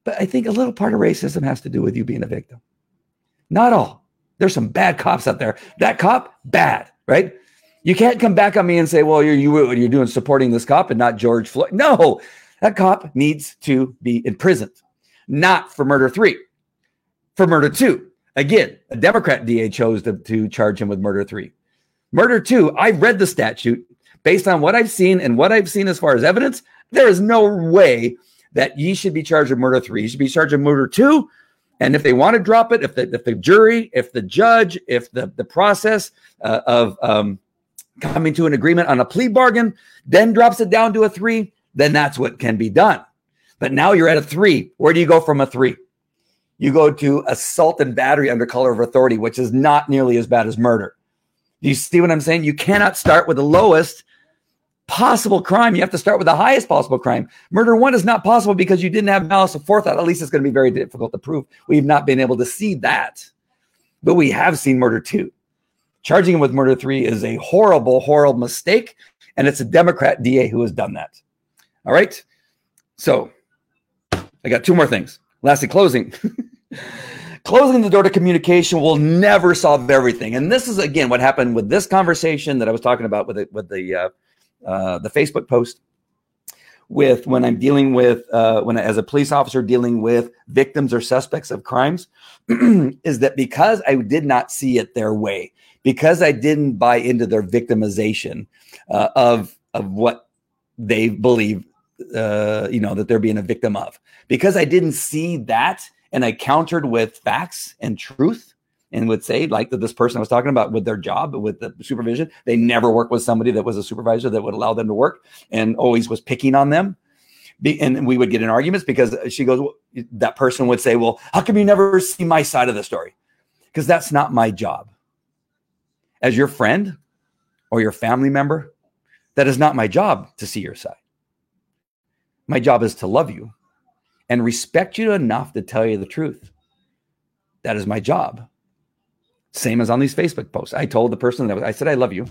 But I think a little part of racism has to do with you being a victim. Not all. There's some bad cops out there. That cop, bad, right? You can't come back on me and say, "Well, you're you you're doing supporting this cop and not George Floyd." No, that cop needs to be imprisoned not for murder three, for murder two. Again, a Democrat DA chose to, to charge him with murder three. Murder two, I read the statute based on what I've seen and what I've seen as far as evidence. There is no way that ye should be charged with murder three. You should be charged with murder two. And if they want to drop it, if the, if the jury, if the judge, if the, the process uh, of um, coming to an agreement on a plea bargain then drops it down to a three, then that's what can be done. But now you're at a three. Where do you go from a three? You go to assault and battery under color of authority, which is not nearly as bad as murder. Do you see what I'm saying? You cannot start with the lowest possible crime. You have to start with the highest possible crime. Murder one is not possible because you didn't have malice of forethought. At least it's going to be very difficult to prove. We've not been able to see that, but we have seen murder two. Charging him with murder three is a horrible, horrible mistake. And it's a Democrat DA who has done that. All right. So I got two more things. Lastly, closing. [LAUGHS] Closing the door to communication will never solve everything. And this is again what happened with this conversation that I was talking about with the, with the uh, uh, the Facebook post. With when I'm dealing with uh, when as a police officer dealing with victims or suspects of crimes, [CLEARS THROAT] is that because I did not see it their way, because I didn't buy into their victimization uh, of of what they believe, uh, you know, that they're being a victim of, because I didn't see that and I countered with facts and truth and would say, like that this person I was talking about with their job, with the supervision, they never worked with somebody that was a supervisor that would allow them to work and always was picking on them. And we would get in arguments because she goes, well, that person would say, Well, how come you never see my side of the story? Because that's not my job. As your friend or your family member, that is not my job to see your side. My job is to love you and respect you enough to tell you the truth. That is my job. Same as on these Facebook posts. I told the person that I said, I love you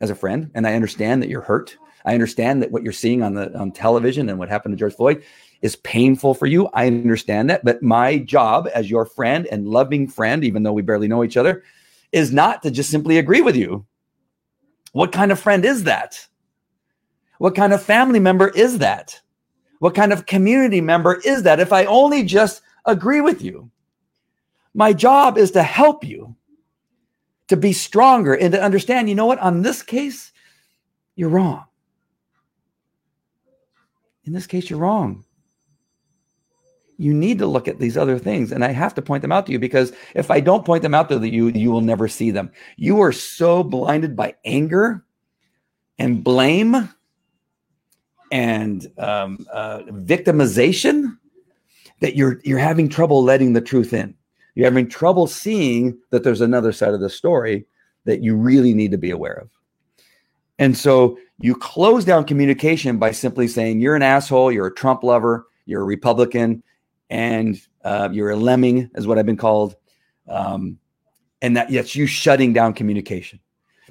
as a friend, and I understand that you're hurt. I understand that what you're seeing on the on television and what happened to George Floyd is painful for you. I understand that, but my job as your friend and loving friend, even though we barely know each other, is not to just simply agree with you. What kind of friend is that? What kind of family member is that? What kind of community member is that if I only just agree with you? My job is to help you to be stronger and to understand, you know what, on this case, you're wrong. In this case, you're wrong. You need to look at these other things. And I have to point them out to you because if I don't point them out to you, you will never see them. You are so blinded by anger and blame and um, uh, victimization that you're you're having trouble letting the truth in. You're having trouble seeing that there's another side of the story that you really need to be aware of. And so you close down communication by simply saying you're an asshole, you're a Trump lover, you're a Republican, and uh, you're a lemming, is what I've been called. Um, and that yes, you shutting down communication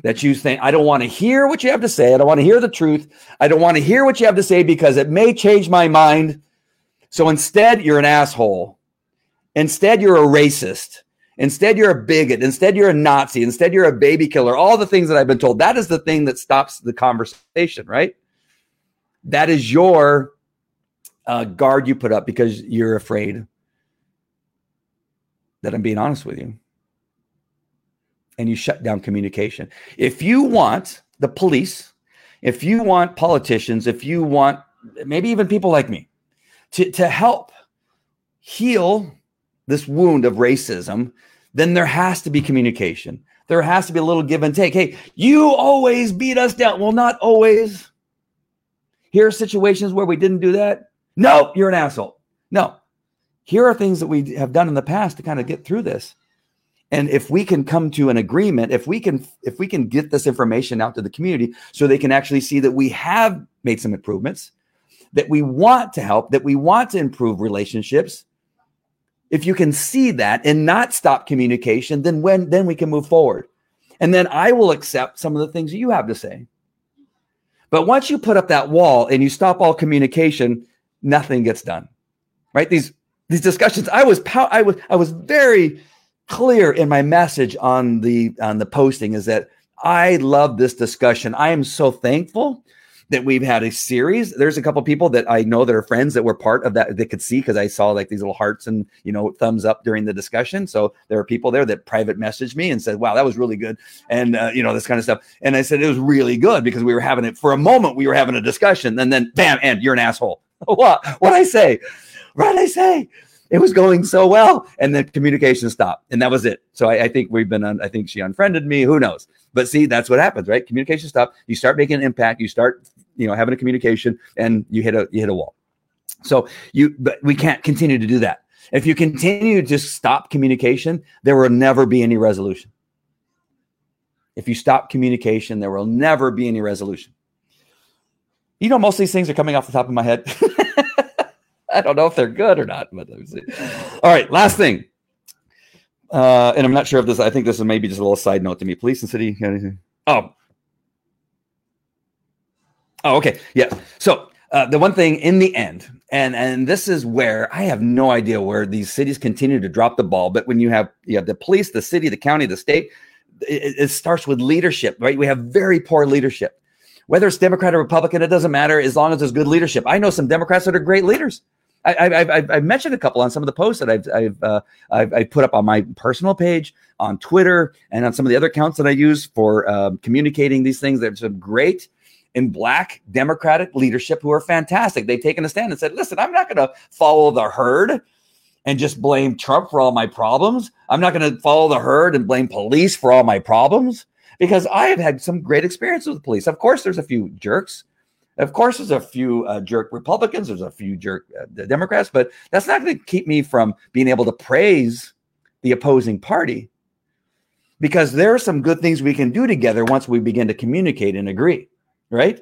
that you think, I don't want to hear what you have to say. I don't want to hear the truth. I don't want to hear what you have to say because it may change my mind. So instead, you're an asshole. Instead, you're a racist. Instead, you're a bigot. Instead, you're a Nazi. Instead, you're a baby killer. All the things that I've been told. That is the thing that stops the conversation, right? That is your uh, guard you put up because you're afraid that I'm being honest with you and you shut down communication. If you want the police, if you want politicians, if you want maybe even people like me to, to help heal this wound of racism, then there has to be communication. There has to be a little give and take. Hey, you always beat us down. Well, not always. Here are situations where we didn't do that. No, you're an asshole. No. Here are things that we have done in the past to kind of get through this and if we can come to an agreement if we can if we can get this information out to the community so they can actually see that we have made some improvements that we want to help that we want to improve relationships if you can see that and not stop communication then when then we can move forward. And then i will accept some of the things that you have to say. But once you put up that wall and you stop all communication nothing gets done right? These these discussions i was i was i was very clear in my message on the on the posting is that I love this discussion. I am so thankful that we've had a series. There's a couple people that I know that are friends that were part of that that could see because I saw like these little hearts and you know thumbs up during the discussion. So there are people there that private messaged me and said, "Wow, that was really good," and uh, you know this kind of stuff. And I said it was really good because we were having it for a moment. We were having a discussion, and then bam, and you're an asshole. [LAUGHS] what? What I say? What I say? It was going so well, and then communication stopped, and that was it. So I, I think we've been. On, I think she unfriended me. Who knows? But see, that's what happens, right? Communication stopped. You start making an impact. You start, you know, having a communication, and you hit a you hit a wall. So you, but we can't continue to do that. If you continue to stop communication, there will never be any resolution. If you stop communication, there will never be any resolution. You know, most of these things are coming off the top of my head. [LAUGHS] I don't know if they're good or not, but. All right, last thing. Uh, and I'm not sure if this, I think this is maybe just a little side note to me. Police and city. Oh. Oh, okay. Yeah. So uh, the one thing in the end, and and this is where I have no idea where these cities continue to drop the ball. But when you have you have the police, the city, the county, the state, it, it starts with leadership, right? We have very poor leadership. Whether it's Democrat or Republican, it doesn't matter as long as there's good leadership. I know some Democrats that are great leaders. I, have mentioned a couple on some of the posts that I've I've, uh, I've, I've put up on my personal page, on Twitter, and on some of the other accounts that I use for um, communicating these things. There's some great in black Democratic leadership who are fantastic. They've taken a stand and said, listen, I'm not going to follow the herd and just blame Trump for all my problems. I'm not going to follow the herd and blame police for all my problems because I have had some great experiences with police. Of course, there's a few jerks. Of course, there's a few uh, jerk Republicans, there's a few jerk uh, Democrats, but that's not going to keep me from being able to praise the opposing party because there are some good things we can do together once we begin to communicate and agree right?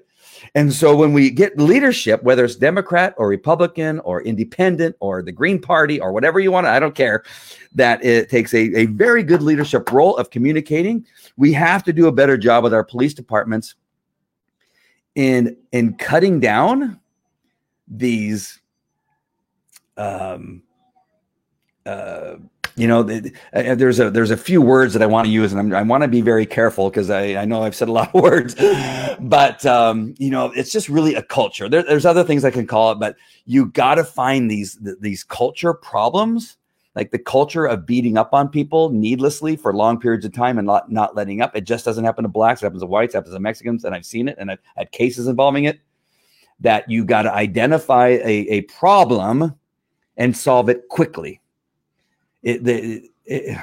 And so when we get leadership, whether it's Democrat or Republican or independent or the Green Party or whatever you want, I don't care, that it takes a, a very good leadership role of communicating. We have to do a better job with our police departments in in cutting down these um uh you know, uh, there's a there's a few words that I want to use, and I'm, i want to be very careful because I, I know I've said a lot of [LAUGHS] words, but um, you know, it's just really a culture. There, there's other things I can call it, but you got to find these these culture problems, like the culture of beating up on people needlessly for long periods of time and not not letting up. It just doesn't happen to blacks. It happens to whites. It happens to Mexicans, and I've seen it, and I've had cases involving it. That you got to identify a, a problem and solve it quickly it, the, it,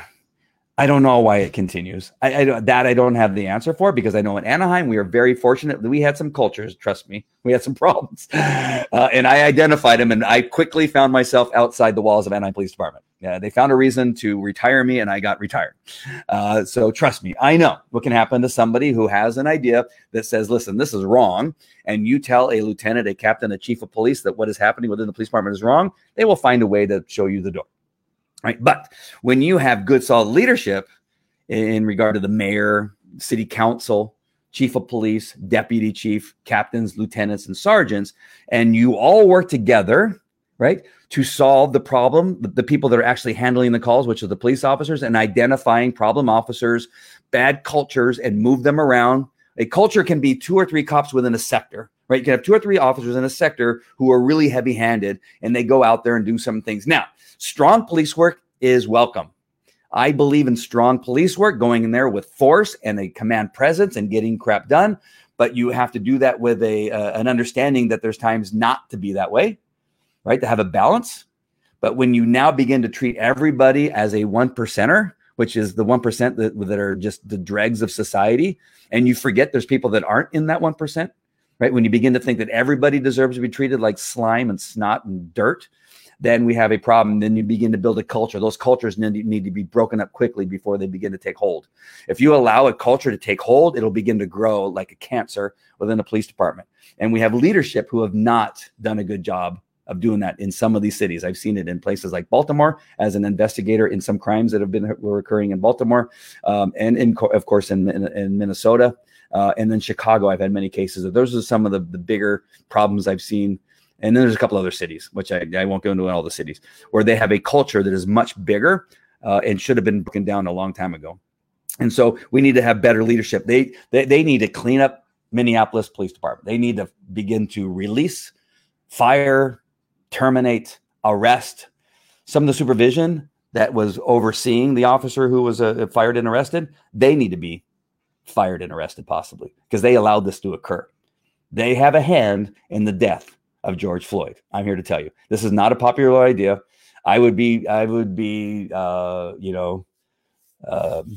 I don't know why it continues. I, I, that I don't have the answer for because I know in Anaheim we are very fortunate we had some cultures. Trust me, [LAUGHS] we had some problems, [LAUGHS] uh, and I identified them. And I quickly found myself outside the walls of Anaheim Police Department. Yeah, they found a reason to retire me, and I got retired. Uh, so trust me, I know what can happen to somebody who has an idea that says, "Listen, this is wrong," and you tell a lieutenant, a captain, a chief of police that what is happening within the police department is wrong. They will find a way to show you the door right? But when you have good, solid leadership in regard to the mayor, city council, chief of police, deputy chief, captains, lieutenants, and sergeants, and you all work together, right, to solve the problem, the, people that are actually handling the calls, which are the police officers, and identifying problem officers, bad cultures, and move them around. A culture can be two or three cops within a sector, right? You can have two or three officers in a sector who are really heavy handed and they go out there and do some things. Now, Strong police work is welcome. I believe in strong police work, going in there with force and a command presence and getting crap done. But you have to do that with a uh, an understanding that there's times not to be that way, right? To have a balance. But when you now begin to treat everybody as a one percenter, which is the one percent that, that are just the dregs of society, and you forget there's people that aren't in that one percent, right? When you begin to think that everybody deserves to be treated like slime and snot and dirt, then we have a problem. Then you begin to build a culture. Those cultures need, to be broken up quickly before they begin to take hold. If you allow a culture to take hold, it'll begin to grow like a cancer within a police department. And we have leadership who have not done a good job of doing that in some of these cities. I've seen it in places like Baltimore as an investigator in some crimes that have been were occurring in Baltimore, um, and in of course in, in, in Minnesota, uh, and then Chicago. I've had many cases. Those are some of the, the bigger problems I've seen and then there's a couple other cities, which I, I won't go into all the cities, where they have a culture that is much bigger uh, and should have been broken down a long time ago. And so we need to have better leadership. They, they they need to clean up Minneapolis Police Department. They need to begin to release, fire, terminate, arrest some of the supervision that was overseeing the officer who was uh, fired and arrested. They need to be fired and arrested, possibly because they allowed this to occur. They have a hand in the death of George Floyd. I'm here to tell you this is not a popular idea. I would be, I would be, uh, you know, um,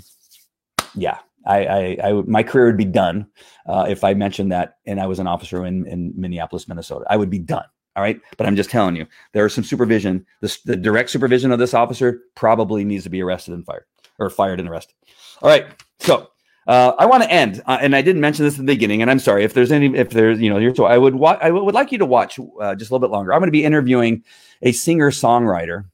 yeah, I, I, I, my career would be done uh, if I mentioned that and I was an officer in, in Minneapolis, Minnesota. I would be done. All right. But I'm just telling you, there is some supervision. The direct supervision of this officer probably needs to be arrested and fired or fired and arrested. All right. So uh, I want to end, uh, and I didn't mention this in the beginning, and I'm sorry if there's any, if there's, you know, your so I would, wa- I would like you to watch uh, just a little bit longer. I'm going to be interviewing a singer songwriter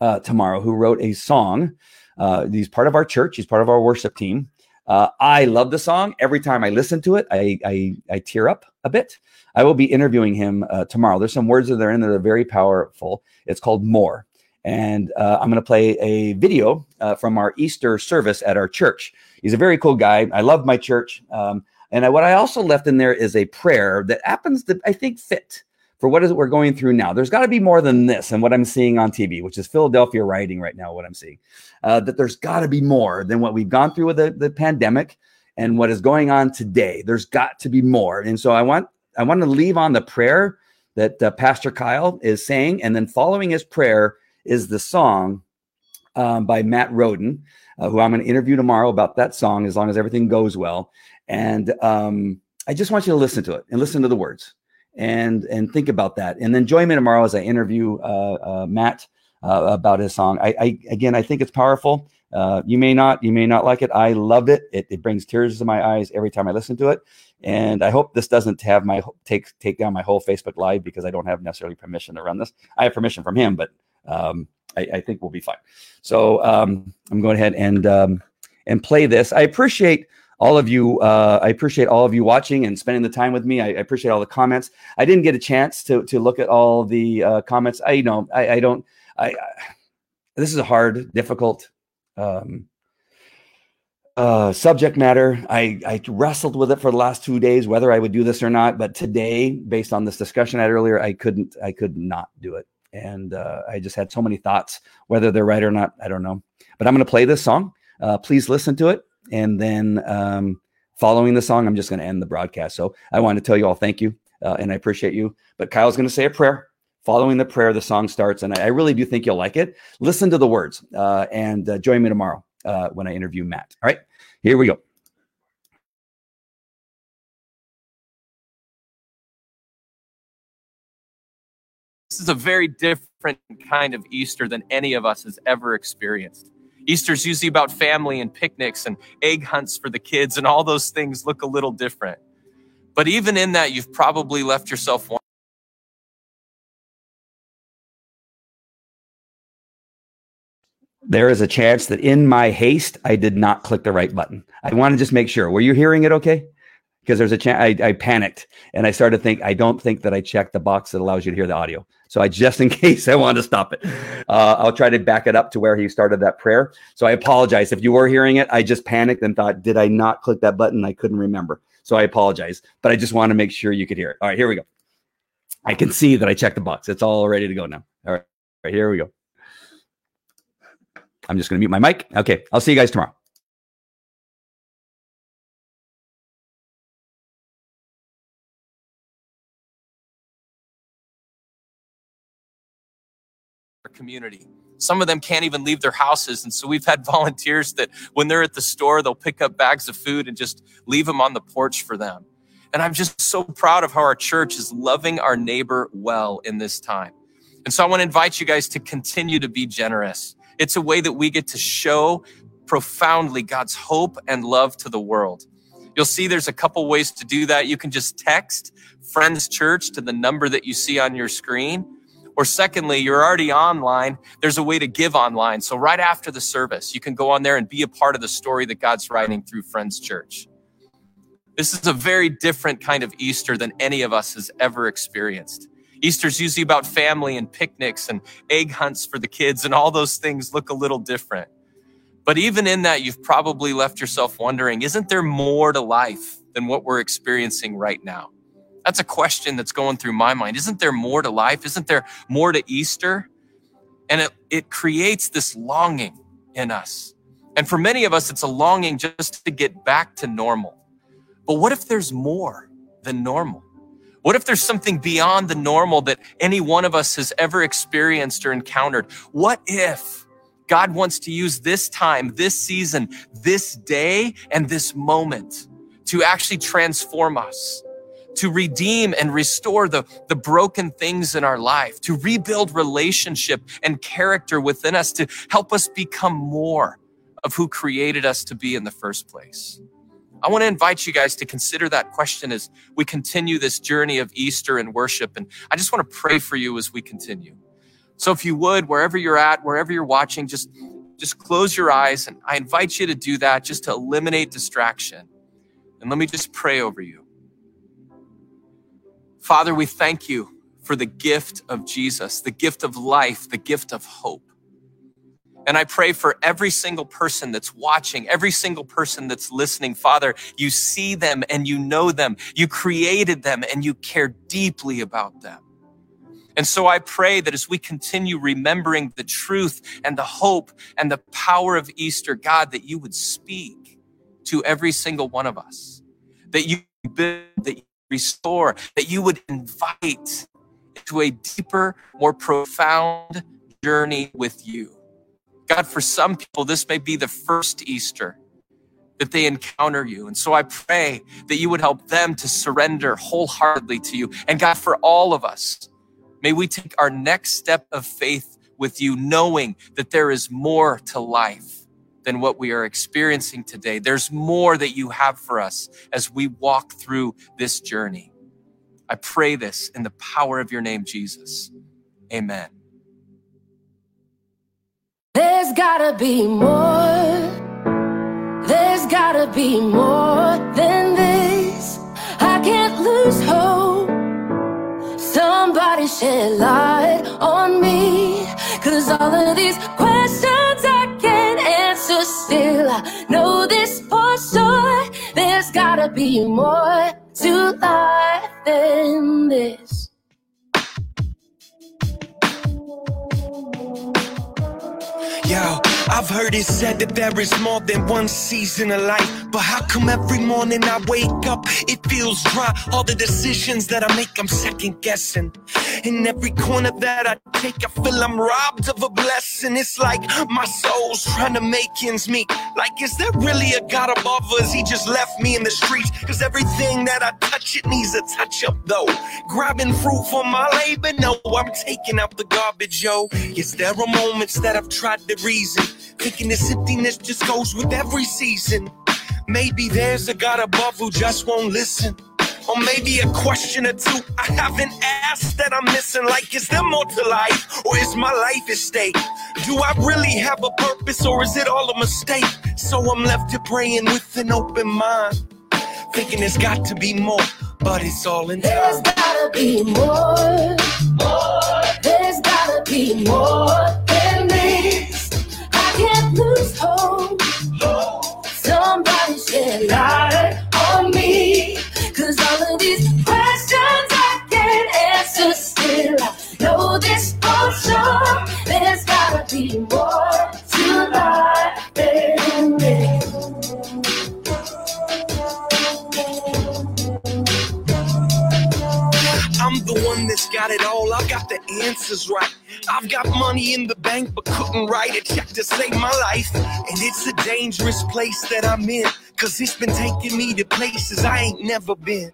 uh, tomorrow who wrote a song. Uh, he's part of our church. He's part of our worship team. Uh, I love the song. Every time I listen to it, I, I, I tear up a bit. I will be interviewing him tomorrow. There's some words that are in there that are very powerful. It's called More. And I'm going to play a video from our Easter service at our church. He's a very cool guy. I love my church. Um, and I, what I also left in there is a prayer that happens to, I think, fit for what is it we're going through now. There's got to be more than this and what I'm seeing on TV, which is Philadelphia rioting right now, what I'm seeing. Uh, that there's got to be more than what we've gone through with the, the pandemic and what is going on today. There's got to be more. And so I want I want to leave on the prayer that uh, Pastor Kyle is saying, and then following his prayer is the song um, by Matt Roden, uh, who I'm going to interview tomorrow about that song as long as everything goes well. And um, I just want you to listen to it and listen to the words and and think about that. And then join me tomorrow as I interview uh, uh, Matt uh, about his song. I, I, again, I think it's powerful. Uh, you may not, you may not like it. I loved it. it. It brings tears to my eyes every time I listen to it. And I hope this doesn't have my take take down my whole Facebook Live because I don't have necessarily permission to run this. I have permission from him, but um, I, I, think we'll be fine. So um, I'm going ahead and um, and play this. I appreciate all of you. Uh, I appreciate all of you watching and spending the time with me. I, I, appreciate all the comments. I didn't get a chance to to look at all the uh, comments. I you know I, I don't. I, I, this is a hard, difficult um, uh, subject matter. I, I wrestled with it for the last two days whether I would do this or not. But today, based on this discussion I had earlier, I couldn't. I could not do it and uh, I just had so many thoughts. Whether they're right or not, I don't know. But I'm going to play this song. Uh, please listen to it, and then um, following the song, I'm just going to end the broadcast. So I want to tell you all thank you, uh, and I appreciate you. But Kyle's going to say a prayer. Following the prayer, the song starts, and I, I really do think you'll like it. Listen to the words, uh, and uh, join me tomorrow uh, when I interview Matt. All right, here we go. This is a very different kind of Easter than any of us has ever experienced. Easter's usually about family and picnics and egg hunts for the kids, and all those things look a little different. But even in that, you've probably left yourself. There is a chance that in my haste, I did not click the right button. I want to just make sure. Were you hearing it okay? because there's a chance I, I, panicked and I started to think I don't think that I checked the box that allows you to hear the audio. So I just in [LAUGHS] case I wanted to stop it, uh, I'll try to back it up to where he started that prayer. So I apologize if you were hearing it. I just panicked and thought, did I not click that button? I couldn't remember. So I apologize, but I just want to make sure you could hear it. All right, here we go. I can see that I checked the box. It's all ready to go now. All right, all right here we go. I'm just going to mute my mic. Okay, I'll see you guys tomorrow. Community. Some of them can't even leave their houses. And so we've had [LAUGHS] volunteers that when they're at the store, they'll pick up bags of food and just leave them on the porch for them. And I'm just so proud of how our church is loving our neighbor well in this time. And so I want to invite you guys to continue to be generous. It's a way that we get to show profoundly God's hope and love to the world. You'll see there's a couple ways to do that. You can just text Friends Church to the number that you see on your screen. Or secondly, you're already online. There's a way to give online. So right after the service, you can go on there and be a part of the story that God's writing through Friends Church. This is a very different kind of Easter than any of us has ever experienced. Easter's usually about family and picnics and egg hunts for the kids, and all those things look a little different. But even in that, you've probably left yourself wondering isn't there more to life than what we're experiencing right now? That's a question that's going through my mind. Isn't there more to life? Isn't there more to Easter? And it, it creates this longing in us. And for many of us, it's a longing just to get back to normal. But what if there's more than normal? What if there's something beyond the normal that any one of us has ever experienced or encountered? What if God wants to use this time, this season, this day, and this moment to actually transform us? To redeem and restore the, the broken things in our life, to rebuild relationship and character within us, to help us become more of who created us to be in the first place. I want to invite you guys to consider that question as we continue this journey of Easter and worship. And I just want to pray for you as we continue. So if you would, wherever you're at, wherever you're watching, just, just close your eyes. And I invite you to do that just to eliminate distraction. And let me just pray over you. Father, we thank you for the gift of Jesus, the gift of life, the gift of hope. And I pray for every single person that's watching, every single person that's listening. Father, you see them and you know them. You created them and you care deeply about them. And so I pray that as we continue remembering the truth and the hope and the power of Easter, God, that you would speak to every single one of us, that you build, that restore, that you would invite to a deeper, more profound journey with you. God, for some people, this may be the first Easter that they encounter you. And so I pray that you would help them to surrender wholeheartedly to you. And God, for all of us, may we take our next step of faith with you, knowing that there is more to life than what we are experiencing today. There's more that you have for us as we walk through this journey. I pray this in the power of your name, Jesus. Amen. There's gotta be more. There's gotta be more than this. I can't lose hope. Somebody shed light on me. Cause all of these questions still. I know this for sure. There's gotta be more to life than this. Yo, I've heard it said that there is more than one season of life. But how come every morning I wake up, it feels dry? All the decisions that I make, I'm second guessing. In every corner that I take, I feel I'm robbed of a blessing. It's like my soul's trying to make ends meet. Like, is there really a God above us? He just left me in the streets. Cause everything that I touch, it needs a touch up though. Grabbing fruit for my labor, no, I'm taking out the garbage, yo. Yes, there are moments that I've tried to reason. Thinking this emptiness just goes with every season. Maybe there's a God above who just won't listen. Or maybe a question or two I haven't asked that I'm missing. Like, is there more to life? Or is my life at stake? Do I really have a purpose or is it all a mistake? So I'm left to praying with an open mind. Thinking there's got to be more, but it's all in there's gotta be more. More. There's gotta be more can't lose hope. Somebody shed light on me. Cause all of these questions I can't answer still. I know this for sure. There's gotta be more to life than this. I'm the one that's got it all. I got the answers right. I've got money in the bank, but couldn't write a check to save my life. And it's a dangerous place that I'm in. Cause it's been taking me to places I ain't never been.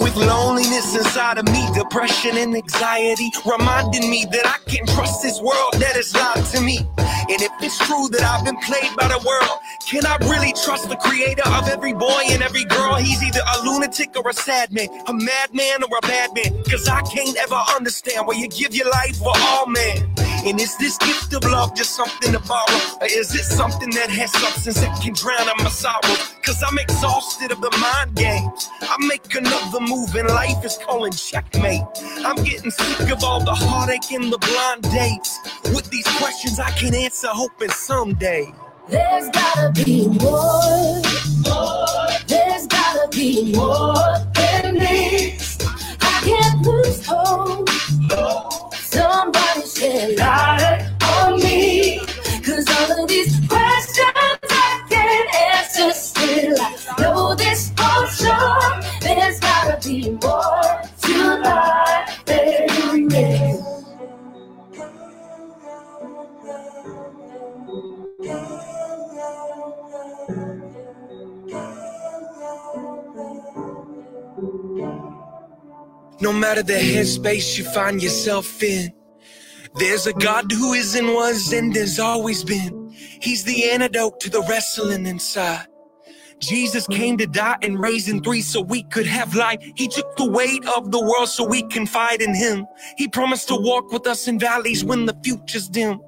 With loneliness inside of me, depression and anxiety, reminding me that I can't trust this world that has lied to me. And if it's true that I've been played by the world, can I really trust the creator of every boy and every girl? He's either a lunatic or a sad man, a madman or a bad man. Cause I can't ever understand why you give your life for all men. And is this gift of love just something to borrow? Or is it something that has substance that can drown out my sorrow? Cause I'm exhausted of the mind games. I make another move and life is calling checkmate. I'm getting sick of all the heartache and the blind dates. With these questions I can answer, hoping someday. There's gotta be more. more. There's gotta be more than this. I can't lose hope. Somebody shed light on me. Cause all of these questions I can't answer still. I know this for sure. There's gotta be more to life than we no matter the headspace you find yourself in. There's a God who is and was and has always been. He's the antidote to the wrestling inside. Jesus came to die and raise in three so we could have life. He took the weight of the world so we can fight in him. He promised to walk with us in valleys when the future's dim.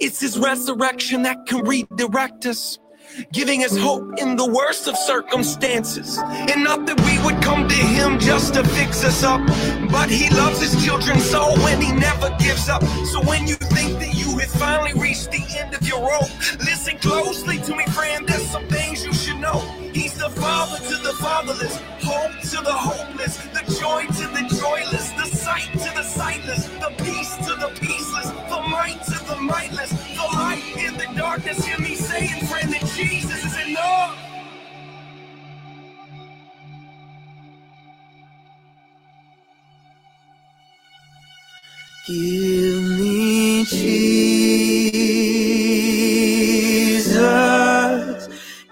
It's his resurrection that can redirect us giving us hope in the worst of circumstances. And not that we would come to him just to fix us up, but he loves his children so and he never gives up. So when you think that you have finally reached the end of your rope, listen closely to me, friend. There's some things you should know. He's the father to the fatherless, hope to the hopeless, the joy to the joyless, the sight to the sightless, the peace to the peaceless, the might to the mightless, darkness. Hear me saying, friend, that Jesus is enough. Give me Jesus.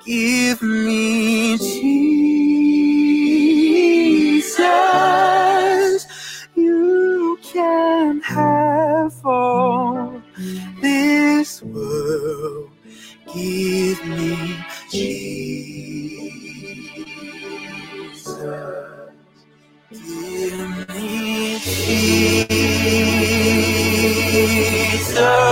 Give me Jesus. You can have all this world. Give me Jesus. Give me Jesus.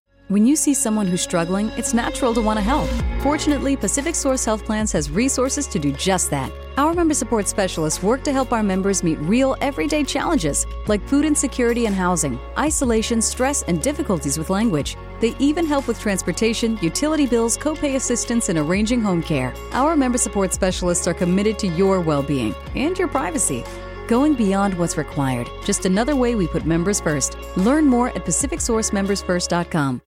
When you see someone who's struggling, it's natural to want to help. Fortunately, PacificSource Health Plans has resources to do just that. Our member support specialists work to help our members meet real, everyday challenges like food insecurity and housing, isolation, stress, and difficulties with language. They even help with transportation, utility bills, copay assistance, and arranging home care. Our member support specialists are committed to your well being and your privacy. Going beyond what's required, just another way we put members first. Learn more at PacificSourceMembersFirst.com.